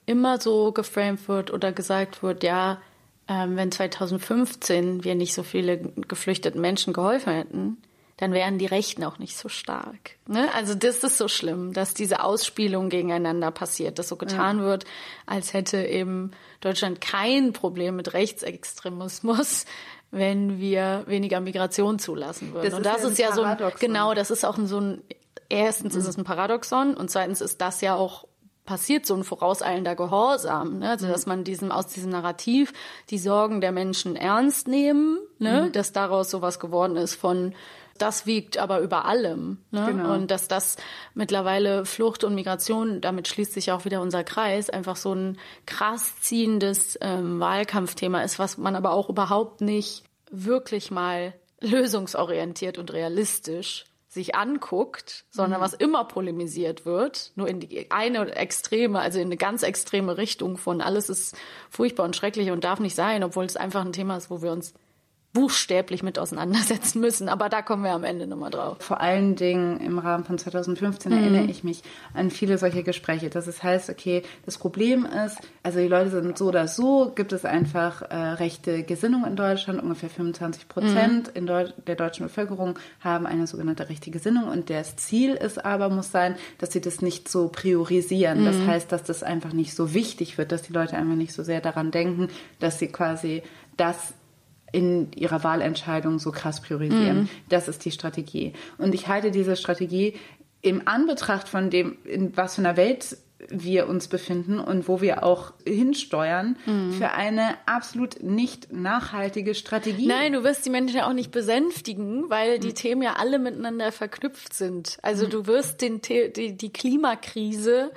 immer so geframed wird oder gesagt wird, ja, ähm, wenn 2015 wir nicht so viele geflüchteten Menschen geholfen hätten, dann wären die Rechten auch nicht so stark. Ne? Also das ist so schlimm, dass diese Ausspielung gegeneinander passiert, dass so getan wird, als hätte eben Deutschland kein Problem mit Rechtsextremismus, wenn wir weniger Migration zulassen würden. Das und ist das ja ein ist ja so ein, genau, das ist auch ein, so ein, erstens ist es ein Paradoxon und zweitens ist das ja auch passiert so ein vorauseilender Gehorsam, ne? also dass man diesem aus diesem Narrativ die Sorgen der Menschen ernst nehmen, ne? dass daraus sowas geworden ist von das wiegt aber über allem ne? Genau. und dass das mittlerweile Flucht und Migration, damit schließt sich auch wieder unser Kreis, einfach so ein krass ziehendes ähm, Wahlkampfthema ist, was man aber auch überhaupt nicht wirklich mal lösungsorientiert und realistisch sich anguckt, sondern was immer polemisiert wird, nur in die eine Extreme, also in eine ganz extreme Richtung von alles ist furchtbar und schrecklich und darf nicht sein, obwohl es einfach ein Thema ist, wo wir uns buchstäblich mit auseinandersetzen müssen. Aber da kommen wir am Ende nochmal drauf. Vor allen Dingen im Rahmen von 2015 Mhm. erinnere ich mich an viele solche Gespräche, dass es heißt, okay, das Problem ist, also die Leute sind so oder so, gibt es einfach äh, rechte Gesinnung in Deutschland. Ungefähr 25 Prozent Mhm. in Deu der deutschen Bevölkerung haben eine sogenannte rechte Gesinnung und das Ziel ist aber, muss sein, dass sie das nicht so priorisieren. Das Mhm. heißt, dass das einfach nicht so wichtig wird, dass die Leute einfach nicht so sehr daran denken, dass sie quasi das in ihrer Wahlentscheidung so krass priorisieren. Mhm. Das ist die Strategie. Und ich halte diese Strategie im Anbetracht von dem, in was für einer Welt wir uns befinden und wo wir auch hinsteuern, Mhm. für eine absolut nicht nachhaltige Strategie. Nein, du wirst die Menschen ja auch nicht besänftigen, weil die Themen ja alle miteinander verknüpft sind. Also du wirst den, die, die Klimakrise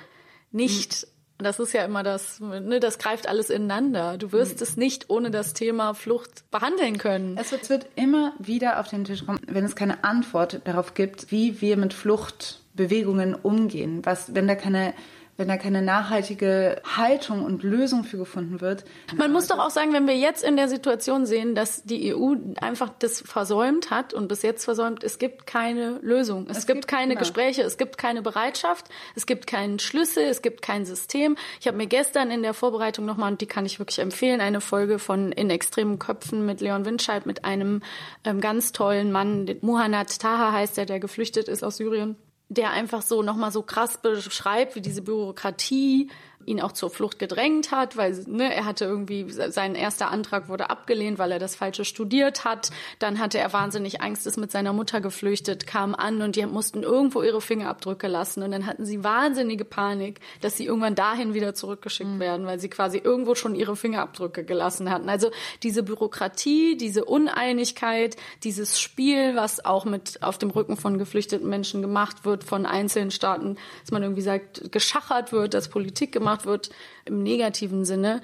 nicht, das ist ja immer das, ne, das greift alles ineinander. Du wirst es nicht ohne das Thema Flucht behandeln können. Es wird, es wird immer wieder auf den Tisch kommen, wenn es keine Antwort darauf gibt, wie wir mit Fluchtbewegungen umgehen. Was, wenn da keine, wenn da keine nachhaltige Haltung und Lösung für gefunden wird. Man muss doch auch sagen, wenn wir jetzt in der Situation sehen, dass die EU einfach das versäumt hat und bis jetzt versäumt, es gibt keine Lösung. Es, Es gibt, gibt- keine genau. Gespräche, es gibt keine Bereitschaft, es gibt keinen Schlüssel, es gibt kein System. Ich habe mir gestern in der Vorbereitung nochmal, und die kann ich wirklich empfehlen, eine Folge von In extremen Köpfen mit Leon Windscheid, mit einem ähm, ganz tollen Mann, Muhannad Taha heißt er, der geflüchtet ist aus Syrien der einfach so nochmal so krass beschreibt, wie diese Bürokratie ihn auch zur Flucht gedrängt hat, weil ne, er hatte irgendwie, sein erster Antrag wurde abgelehnt, weil er das Falsche studiert hat. Dann hatte er wahnsinnig Angst, ist mit seiner Mutter geflüchtet, kam an und die mussten irgendwo ihre Fingerabdrücke lassen. Und dann hatten sie wahnsinnige Panik, dass sie irgendwann dahin wieder zurückgeschickt werden, weil sie quasi irgendwo schon ihre Fingerabdrücke gelassen hatten. Also diese Bürokratie, diese Uneinigkeit, dieses Spiel, was auch mit auf dem Rücken von geflüchteten Menschen gemacht wird, von einzelnen Staaten, dass man irgendwie sagt, geschachert wird, dass Politik gemacht wird im negativen Sinne.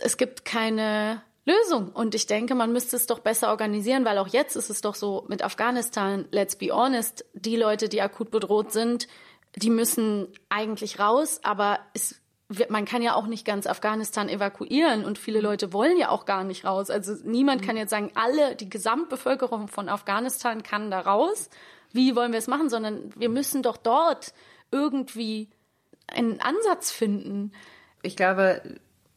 Es gibt keine Lösung. Und ich denke, man müsste es doch besser organisieren, weil auch jetzt ist es doch so mit Afghanistan, let's be honest, die Leute, die akut bedroht sind, die müssen eigentlich raus, aber es man kann ja auch nicht ganz Afghanistan evakuieren und viele Leute wollen ja auch gar nicht raus. Also niemand kann jetzt sagen, alle, die Gesamtbevölkerung von Afghanistan kann da raus. Wie wollen wir es machen? Sondern wir müssen doch dort irgendwie einen Ansatz finden. Ich glaube,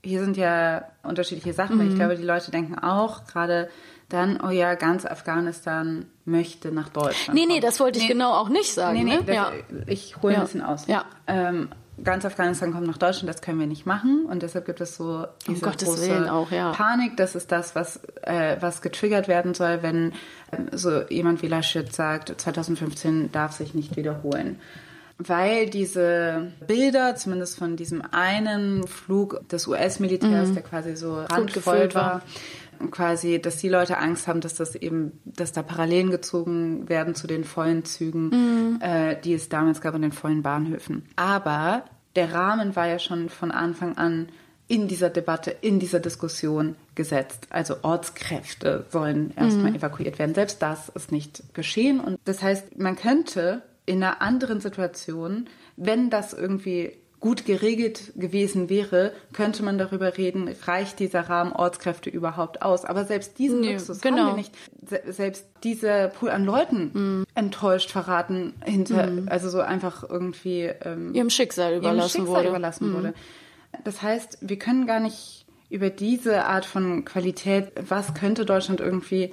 hier sind ja unterschiedliche Sachen. weil Ich Mhm. glaube, die Leute denken auch, gerade dann, oh ja, ganz Afghanistan möchte nach Deutschland. Nee, nee, das wollte ich nee, genau auch nicht sagen. Nee, nee, ne? das, ja. ich hole ja. ein bisschen aus. Ja. Ähm, ganz Afghanistan kommt nach Deutschland, das können wir nicht machen. Und deshalb gibt es so diese um große auch, ja. Panik. Das ist das, was, äh, was getriggert werden soll, wenn äh, so jemand wie Laschet sagt, 2015 darf sich nicht wiederholen. Weil diese Bilder, zumindest von diesem einen Flug des US-Militärs, mhm. der quasi so randvoll war, quasi, dass die Leute Angst haben, dass das eben, dass da Parallelen gezogen werden zu den vollen Zügen, mhm. äh, die es damals gab an den vollen Bahnhöfen. Aber der Rahmen war ja schon von Anfang an in dieser Debatte, in dieser Diskussion gesetzt. Also Ortskräfte sollen erstmal mhm. evakuiert werden. Selbst das ist nicht geschehen. Und das heißt, man könnte in einer anderen Situation, wenn das irgendwie gut geregelt gewesen wäre, könnte man darüber reden, reicht dieser Rahmen Ortskräfte überhaupt aus. Aber selbst diesen nee, Luxus genau. haben wir nicht. selbst dieser Pool an Leuten mm. enttäuscht, verraten, hinter, mm. also so einfach irgendwie ähm, ihrem Schicksal überlassen, ihrem Schicksal wurde. überlassen mm. wurde. Das heißt, wir können gar nicht über diese Art von Qualität, was könnte Deutschland irgendwie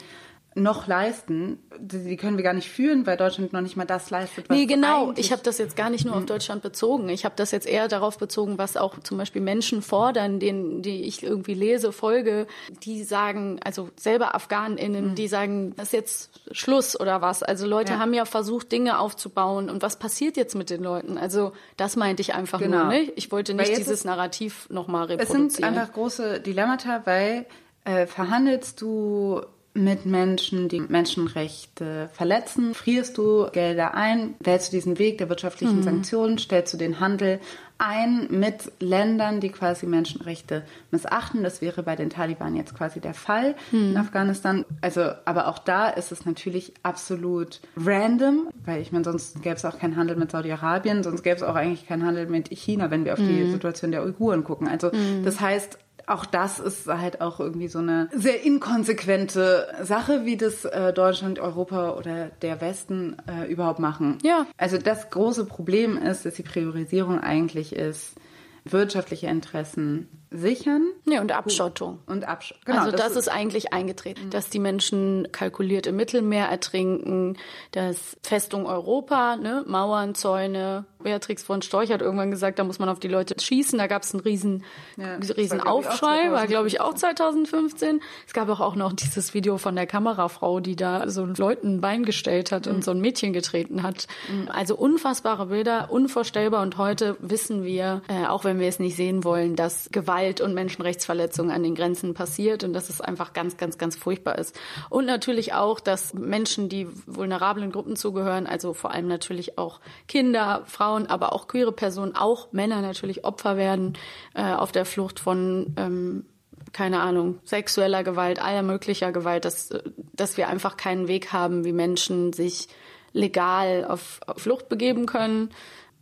noch leisten, die können wir gar nicht führen, weil Deutschland noch nicht mal das leistet, was Nee, genau. Ich habe das jetzt gar nicht nur auf mhm. Deutschland bezogen. Ich habe das jetzt eher darauf bezogen, was auch zum Beispiel Menschen fordern, denen, die ich irgendwie lese, folge, die sagen, also selber AfghanInnen, mhm. die sagen, das ist jetzt Schluss oder was. Also Leute ja. haben ja versucht, Dinge aufzubauen. Und was passiert jetzt mit den Leuten? Also das meinte ich einfach genau. nur. Ne? Ich wollte nicht dieses Narrativ nochmal reproduzieren. Es sind einfach große Dilemmata, weil äh, verhandelst du mit Menschen, die Menschenrechte verletzen? Frierst du Gelder ein? Wählst du diesen Weg der wirtschaftlichen mhm. Sanktionen? Stellst du den Handel ein mit Ländern, die quasi Menschenrechte missachten? Das wäre bei den Taliban jetzt quasi der Fall mhm. in Afghanistan. Also, aber auch da ist es natürlich absolut random, weil ich meine, sonst gäbe es auch keinen Handel mit Saudi-Arabien, sonst gäbe es auch eigentlich keinen Handel mit China, wenn wir auf mhm. die Situation der Uiguren gucken. Also, mhm. das heißt, auch das ist halt auch irgendwie so eine sehr inkonsequente Sache, wie das äh, Deutschland, Europa oder der Westen äh, überhaupt machen. Ja. Also das große Problem ist, dass die Priorisierung eigentlich ist, wirtschaftliche Interessen sichern. Ja, und Abschottung. Und Abschottung. Genau, also das, das ist, eigentlich eingetreten, mhm. dass die Menschen kalkuliert im Mittelmeer ertrinken, dass Festung Europa, ne, Mauern, Zäune, Beatrix von Storch hat irgendwann gesagt, da muss man auf die Leute schießen. Da gab es einen riesen, ja, riesen war, Aufschrei, war glaube ich auch 2015. Es gab auch noch dieses Video von der Kamerafrau, die da so Leuten ein Bein gestellt hat mhm. und so ein Mädchen getreten hat. Mhm. Also unfassbare Bilder, unvorstellbar. Und heute wissen wir, äh, auch wenn wir es nicht sehen wollen, dass Gewalt und Menschenrechtsverletzungen an den Grenzen passiert und dass es einfach ganz, ganz, ganz furchtbar ist. Und natürlich auch, dass Menschen, die vulnerablen Gruppen zugehören, also vor allem natürlich auch Kinder, Frauen, aber auch queere Personen, auch Männer natürlich Opfer werden äh, auf der Flucht von ähm, keine Ahnung, sexueller Gewalt, aller möglicher Gewalt, dass, dass wir einfach keinen Weg haben, wie Menschen sich legal auf, auf Flucht begeben können.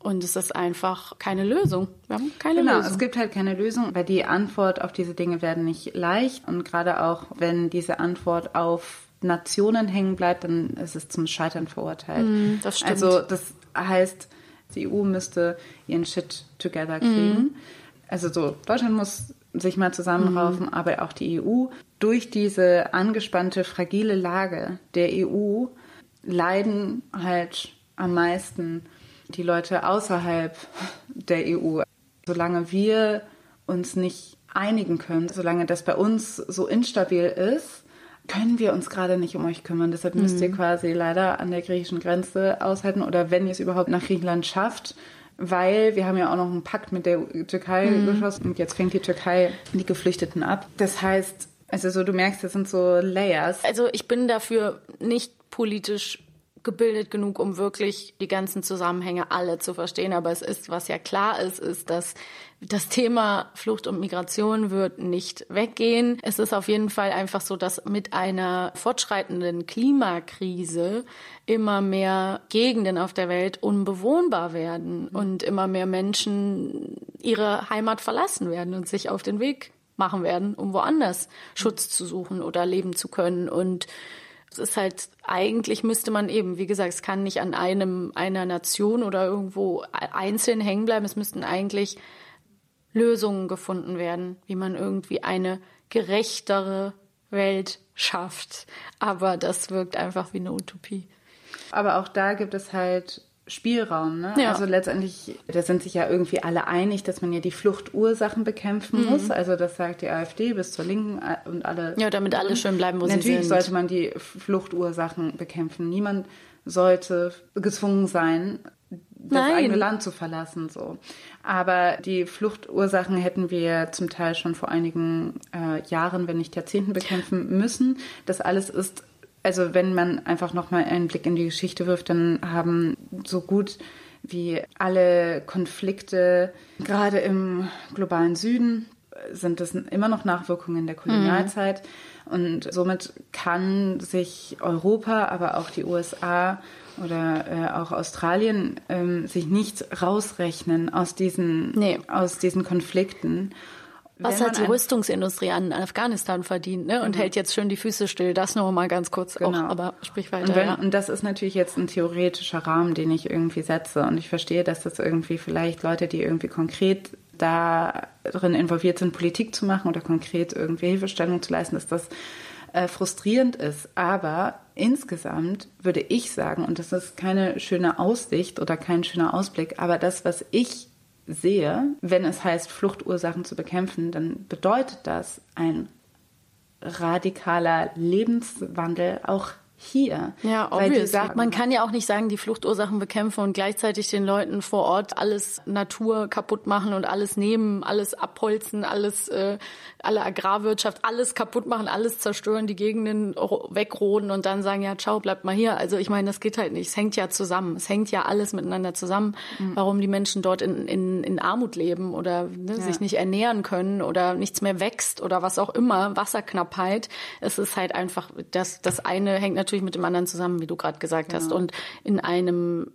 Und es ist einfach keine Lösung. Wir haben keine genau, Lösung. Es gibt halt keine Lösung, weil die Antwort auf diese Dinge werden nicht leicht. Und gerade auch, wenn diese Antwort auf Nationen hängen bleibt, dann ist es zum Scheitern verurteilt. Mm, das stimmt. Also das heißt, die EU müsste ihren Shit together kriegen. Mhm. Also so, Deutschland muss sich mal zusammenraufen, mhm. aber auch die EU. Durch diese angespannte, fragile Lage der EU leiden halt am meisten die Leute außerhalb der EU. Solange wir uns nicht einigen können, solange das bei uns so instabil ist, können wir uns gerade nicht um euch kümmern. Deshalb müsst ihr mhm. quasi leider an der griechischen Grenze aushalten oder wenn ihr es überhaupt nach Griechenland schafft, weil wir haben ja auch noch einen Pakt mit der Türkei mhm. geschlossen und jetzt fängt die Türkei die Geflüchteten ab. Das heißt, also so du merkst, das sind so Layers. Also ich bin dafür nicht politisch gebildet genug, um wirklich die ganzen Zusammenhänge alle zu verstehen. Aber es ist, was ja klar ist, ist, dass das Thema Flucht und Migration wird nicht weggehen. Es ist auf jeden Fall einfach so, dass mit einer fortschreitenden Klimakrise immer mehr Gegenden auf der Welt unbewohnbar werden und immer mehr Menschen ihre Heimat verlassen werden und sich auf den Weg machen werden, um woanders Schutz zu suchen oder leben zu können. Und es ist halt, eigentlich müsste man eben, wie gesagt, es kann nicht an einem, einer Nation oder irgendwo einzeln hängen bleiben. Es müssten eigentlich Lösungen gefunden werden, wie man irgendwie eine gerechtere Welt schafft. Aber das wirkt einfach wie eine Utopie. Aber auch da gibt es halt Spielraum. Ne? Ja. Also letztendlich, da sind sich ja irgendwie alle einig, dass man ja die Fluchtursachen bekämpfen Mhm. muss. Also das sagt die AfD bis zur Linken äh, und alle. Ja, damit alle schön bleiben, wo sie Natürlich sind. sollte man die Fluchtursachen bekämpfen. Niemand sollte gezwungen sein, das Nein. eigene Land zu verlassen. So. Aber die Fluchtursachen hätten wir zum Teil schon vor einigen äh, Jahren, wenn nicht Jahrzehnten, bekämpfen müssen. Das alles ist, also wenn man einfach nochmal einen Blick in die Geschichte wirft, dann haben so gut wie alle Konflikte, gerade im globalen Süden, sind es immer noch Nachwirkungen der Kolonialzeit. Und somit kann sich Europa, aber auch die USA oder äh, auch Australien ähm, sich nichts rausrechnen aus diesen, Nee. aus diesen Konflikten. Was hat die Rüstungsindustrie an Afghanistan verdient ne? und hält jetzt schön die Füße still. Das noch mal ganz kurz auch, aber sprich weiter. Und, wenn, ja. und das ist natürlich jetzt ein theoretischer Rahmen, den ich irgendwie setze. Und ich verstehe, dass das irgendwie vielleicht Leute, die irgendwie konkret darin involviert sind, Politik zu machen oder konkret irgendwie Hilfestellung zu leisten, dass das äh, frustrierend ist. Aber insgesamt würde ich sagen, und das ist keine schöne Aussicht oder kein schöner Ausblick, aber das, was ich sehe, wenn es heißt, Fluchtursachen zu bekämpfen, dann bedeutet das ein radikaler Lebenswandel auch hier. Ja, Weil die. Sachen- Man kann ja auch nicht sagen, die Fluchtursachen bekämpfen und gleichzeitig den Leuten vor Ort alles Natur kaputt machen und alles nehmen, alles abholzen, alles, äh, alle Agrarwirtschaft, alles kaputt machen, alles zerstören, die Gegenden ro- wegroden und dann sagen, ja, ciao, bleibt mal hier. Also ich meine, das geht halt nicht. Es hängt ja zusammen. Es hängt ja alles miteinander zusammen, warum die Menschen dort in, in, in Armut leben oder ne, sich nicht ernähren können oder nichts mehr wächst oder was auch immer, Wasserknappheit. Es ist halt einfach, das, das eine hängt natürlich mit dem anderen zusammen, wie du gerade gesagt hast. Und in einem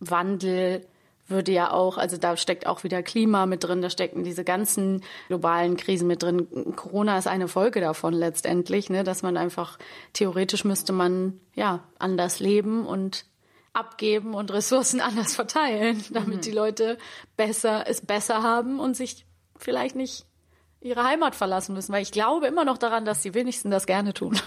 Wandel würde ja auch, also da steckt auch wieder Klima mit drin, da stecken diese ganzen globalen Krisen mit drin. Corona ist eine Folge davon letztendlich, ne, dass man einfach theoretisch müsste man ja anders leben und abgeben und Ressourcen <laughs> anders verteilen, damit die Leute besser es besser haben und sich vielleicht nicht ihre Heimat verlassen müssen, weil ich glaube immer noch daran, dass die wenigsten das gerne tun.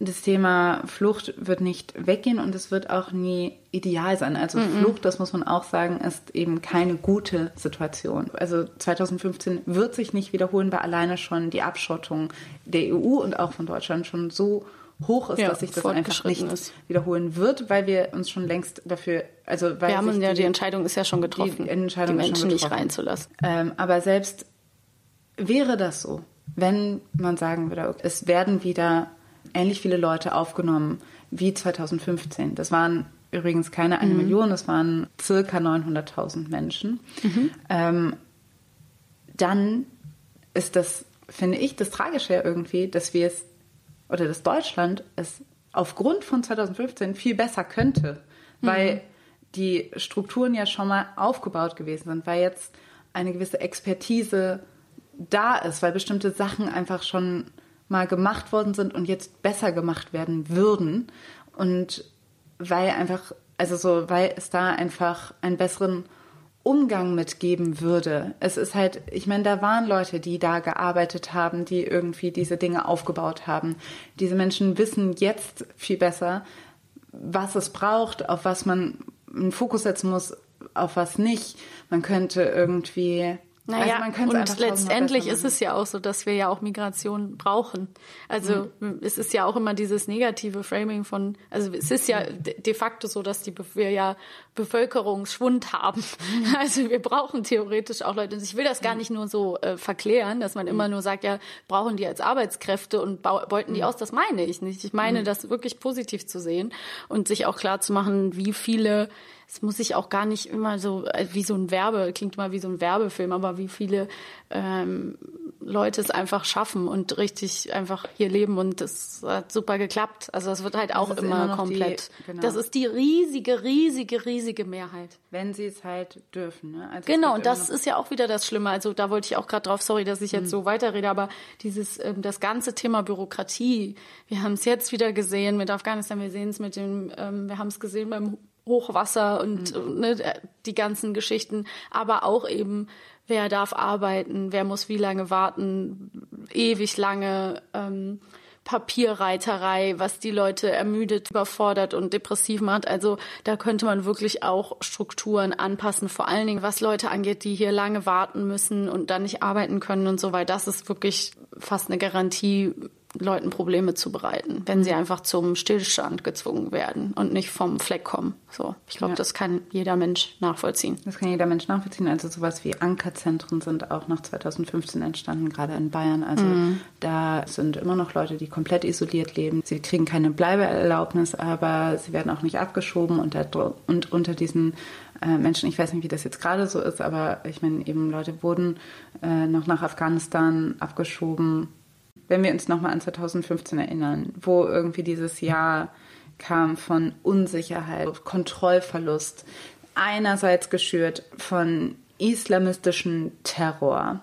Das Thema Flucht wird nicht weggehen und es wird auch nie ideal sein. Also Flucht, das muss man auch sagen, ist eben keine gute Situation. Also 2015 wird sich nicht wiederholen, weil alleine schon die Abschottung der EU und auch von Deutschland schon so hoch ist, Ja, dass sich das einfach nicht ist. wiederholen wird, weil wir uns schon längst dafür, also weil Wir haben ja die Entscheidung ist ja schon getroffen, die Entscheidung die Menschen nicht reinzulassen. Ähm, aber selbst wäre das so, wenn man sagen würde, es werden wieder ähnlich viele Leute aufgenommen wie 2015. Das waren übrigens keine eine Million, das waren circa 900.000 Menschen. Ähm, dann ist das, finde ich, das Tragische ja irgendwie, dass wir es, oder dass Deutschland es aufgrund von 2015 viel besser könnte, weil die Strukturen ja schon mal aufgebaut gewesen sind, weil jetzt eine gewisse Expertise da ist, weil bestimmte Sachen einfach schon mal gemacht worden sind und jetzt besser gemacht werden würden und weil einfach, also so, weil es da einfach einen besseren Umgang mitgeben würde. Es ist halt, ich meine, da waren Leute, die da gearbeitet haben, die irgendwie diese Dinge aufgebaut haben. Diese Menschen wissen jetzt viel besser, was es braucht, auf was man einen Fokus setzen muss, auf was nicht. Man könnte irgendwie. Naja, also und letztendlich ist es ja auch so, dass wir ja auch Migration brauchen. Also Mhm. es ist ja auch immer dieses negative Framing von, also es ist ja de facto so, dass die, wir ja Bevölkerungsschwund haben. Mhm. <laughs> Also wir brauchen theoretisch auch Leute. Und ich will das gar nicht nur so äh, verklären, dass man Mhm. immer nur sagt, ja, brauchen die als Arbeitskräfte und beuten die aus. Das meine ich nicht. Ich meine, das wirklich positiv zu sehen und sich auch klar zu machen, wie viele es muss ich auch gar nicht immer so äh, wie so ein Werbe, klingt immer wie so ein Werbefilm, aber wie viele ähm, Leute es einfach schaffen und richtig einfach hier leben und das hat super geklappt. Also das wird halt auch immer, immer noch die- komplett. genau. Das ist die riesige, riesige, riesige Mehrheit. Wenn sie es halt dürfen. Ne? Also Genau, und das ist ja auch wieder das Schlimme. Also da wollte ich auch gerade drauf, sorry, dass ich jetzt so weiterrede, aber dieses, ähm, das ganze Thema Bürokratie, wir haben es jetzt wieder gesehen mit Afghanistan, wir sehen es mit dem, ähm, wir haben es gesehen beim Hochwasser und äh, ne, die ganzen Geschichten, aber auch eben, wer darf arbeiten, wer muss wie lange warten, ewig lange ähm, Papierreiterei, was die Leute ermüdet, überfordert und depressiv macht. Also da könnte man wirklich auch Strukturen anpassen, vor allen Dingen was Leute angeht, die hier lange warten müssen und dann nicht arbeiten können und so, weil das ist wirklich fast eine Garantie, Leuten Probleme zu bereiten, wenn sie einfach zum Stillstand gezwungen werden und nicht vom Fleck kommen. So, ich glaube, Ja. das kann jeder Mensch nachvollziehen. Das kann jeder Mensch nachvollziehen. Also sowas wie Ankerzentren sind auch nach 2015 entstanden, gerade in Bayern. Also Mhm. da sind immer noch Leute, die komplett isoliert leben. Sie kriegen keine Bleibeerlaubnis, aber sie werden auch nicht abgeschoben. Und, da, und unter diesen äh, Menschen, ich weiß nicht, wie das jetzt gerade so ist, aber ich meine, eben Leute wurden äh, noch nach Afghanistan abgeschoben. Wenn wir uns nochmal an 2015 erinnern, wo irgendwie dieses Jahr kam von Unsicherheit, Kontrollverlust, einerseits geschürt von islamistischem Terror,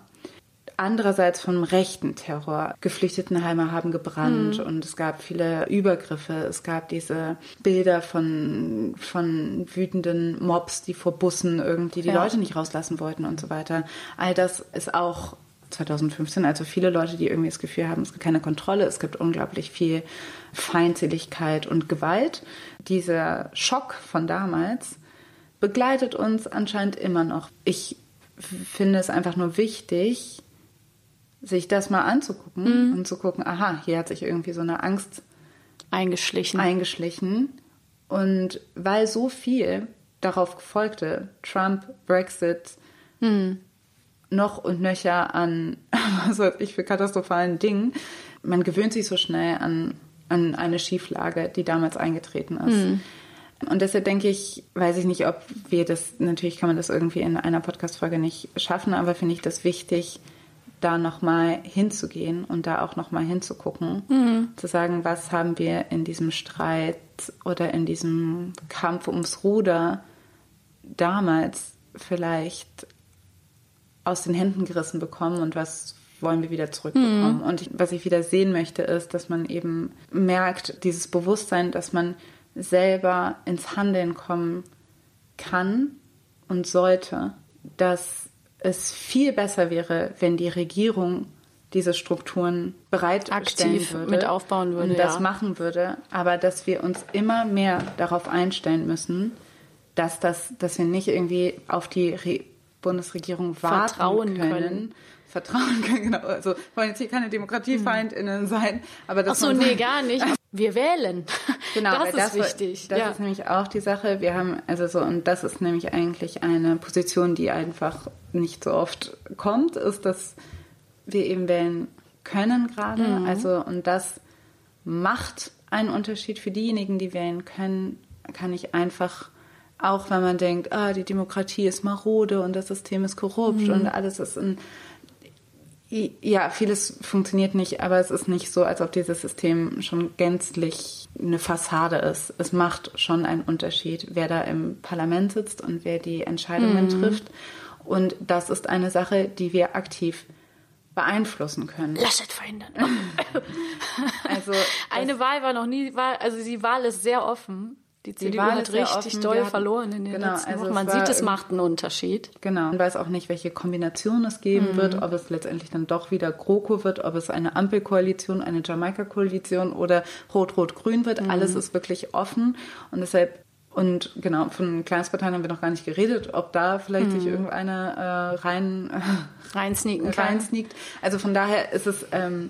andererseits vom rechten Terror. Geflüchtetenheime haben gebrannt Mhm. und es gab viele Übergriffe. Es gab diese Bilder von, von wütenden Mobs, die vor Bussen irgendwie die Ja. Leute nicht rauslassen wollten und so weiter. All das ist auch 2015, also viele Leute, die irgendwie das Gefühl haben, es gibt keine Kontrolle, es gibt unglaublich viel Feindseligkeit und Gewalt. Dieser Schock von damals begleitet uns anscheinend immer noch. Ich finde es einfach nur wichtig, sich das mal anzugucken und zu gucken, aha, hier hat sich irgendwie so eine Angst eingeschlichen. eingeschlichen. Und weil so viel darauf folgte, Trump, Brexit, noch und nöcher an, <laughs> was weiß ich, für katastrophalen Dingen, man gewöhnt sich so schnell an, an eine Schieflage, die damals eingetreten ist. Und deshalb denke ich, weiß ich nicht, ob wir das, natürlich kann man das irgendwie in einer Podcast-Folge nicht schaffen, aber finde ich das wichtig, da nochmal hinzugehen und da auch nochmal hinzugucken, zu sagen, was haben wir in diesem Streit oder in diesem Kampf ums Ruder damals vielleicht aus den Händen gerissen bekommen und was wollen wir wieder zurückbekommen. Und ich, was ich wieder sehen möchte, ist, dass man eben merkt, dieses Bewusstsein, dass man selber ins Handeln kommen kann und sollte, dass es viel besser wäre, wenn die Regierung diese Strukturen bereitstellen Aktiv würde, mit aufbauen würde, und das ja. machen würde, aber dass wir uns immer mehr darauf einstellen müssen, dass das, dass wir nicht irgendwie auf die Re Bundesregierung warten Vertrauen können. können. Vertrauen <laughs> können, genau. Also wollen jetzt hier keine DemokratiefeindInnen sein, aber Ach dass so, nee, gar nicht. Wir wählen. <laughs> Genau, das weil ist wichtig. Das ja. ist nämlich auch die Sache. Wir haben, also so, und das ist nämlich eigentlich eine Position, die einfach nicht so oft kommt, ist, dass wir eben wählen können gerade. Mhm. Also, und das macht einen Unterschied für diejenigen, die wählen können, kann ich einfach, auch wenn man denkt, ah, die Demokratie ist marode und das System ist korrupt Mhm. und alles ist in, ja, vieles funktioniert nicht, aber es ist nicht so, als ob dieses System schon gänzlich eine Fassade ist. Es macht schon einen Unterschied, wer da im Parlament sitzt und wer die Entscheidungen Mhm. trifft. Und das ist eine Sache, die wir aktiv beeinflussen können. Laschet verhindern. <laughs> Also Eine Wahl war noch nie, also die Wahl ist sehr offen. Die CDU Wahl hat richtig offen. doll verloren in den genau, letzten also Wochen. Man sieht, es macht einen Unterschied. Genau. Man weiß auch nicht, welche Kombination es geben Mhm. wird, ob es letztendlich dann doch wieder GroKo wird, ob es eine Ampelkoalition, eine Jamaika-Koalition oder Rot-Rot-Grün wird. Mhm. Alles ist wirklich offen und deshalb und genau, von Kleinstparteien haben wir noch gar nicht geredet, ob da vielleicht sich Mhm. irgendeine äh, rein <laughs> Reinsneaken kann. reinsneakt. Also von daher ist es, ähm,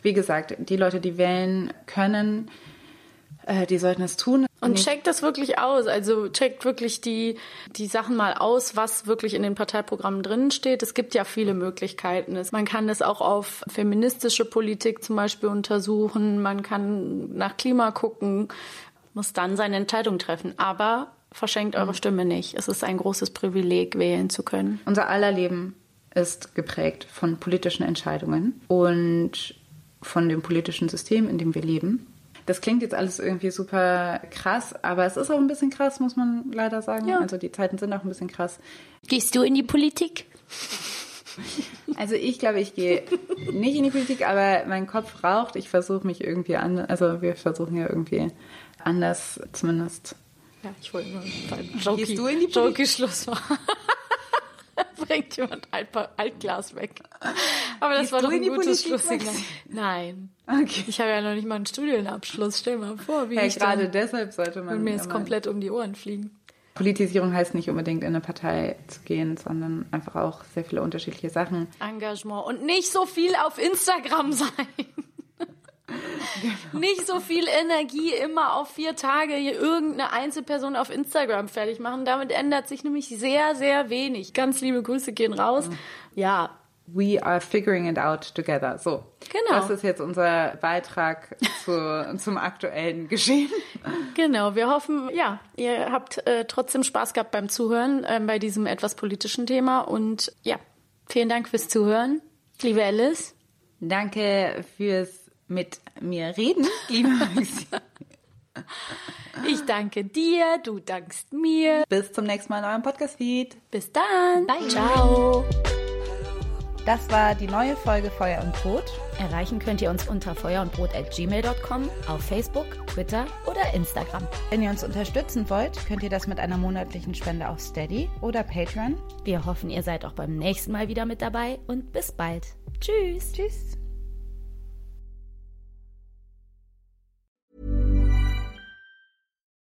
wie gesagt, die Leute, die wählen können, äh, die sollten es tun. Und checkt das wirklich aus. Also checkt wirklich die, die Sachen mal aus, was wirklich in den Parteiprogrammen drin steht. Es gibt ja viele Möglichkeiten. Man kann das auch auf feministische Politik zum Beispiel untersuchen. Man kann nach Klima gucken, muss dann seine Entscheidung treffen. Aber verschenkt eure Stimme nicht. Es ist ein großes Privileg, wählen zu können. Unser aller Leben ist geprägt von politischen Entscheidungen und von dem politischen System, in dem wir leben. Das klingt jetzt alles irgendwie super krass, aber es ist auch ein bisschen krass, muss man leider sagen. Ja. Also die Zeiten sind auch ein bisschen krass. Gehst du in die Politik? Also ich glaube, ich gehe nicht in die Politik, aber mein Kopf raucht. Ich versuche mich irgendwie an, also wir versuchen ja irgendwie anders zumindest. Ja, ich wollte nur Gehst du in die Politik? Jokey Schluss machen. Bringt jemand Altglas weg. Aber das Gehst war doch in ein gutes Schlusssignal. Nein. Okay. Ich habe ja noch nicht mal einen Studienabschluss. Stell mal vor, wie Ja, ich gerade deshalb sollte man. und mir ist immer- komplett um die Ohren fliegen. Politisierung heißt nicht unbedingt in eine Partei zu gehen, sondern einfach auch sehr viele unterschiedliche Sachen. Engagement und nicht so viel auf Instagram sein. Nicht so viel Energie immer auf vier Tage hier irgendeine Einzelperson auf Instagram fertig machen. Damit ändert sich nämlich sehr, sehr wenig. Ganz liebe Grüße gehen raus. Ja, We are figuring it out together. So. Genau. Das ist jetzt unser Beitrag zu, <laughs> zum aktuellen Geschehen. genau. Wir hoffen, ja, ihr habt äh, trotzdem Spaß gehabt beim Zuhören ähm, bei diesem etwas politischen Thema. Und ja, vielen Dank fürs Zuhören. Liebe Alice. Danke fürs mit mir reden, <laughs> liebe Maxi. Ich danke dir, du dankst mir. Bis zum nächsten Mal in eurem Podcast-Feed. Bis dann. Bye. Ciao. Das war die neue Folge Feuer und Brot. Erreichen könnt ihr uns unter feuerundbrot.gmail.com, auf Facebook, Twitter oder Instagram. Wenn ihr uns unterstützen wollt, könnt ihr das mit einer monatlichen Spende auf Steady oder Patreon. Wir hoffen, ihr seid auch beim nächsten Mal wieder mit dabei und bis bald. Tschüss. Tschüss.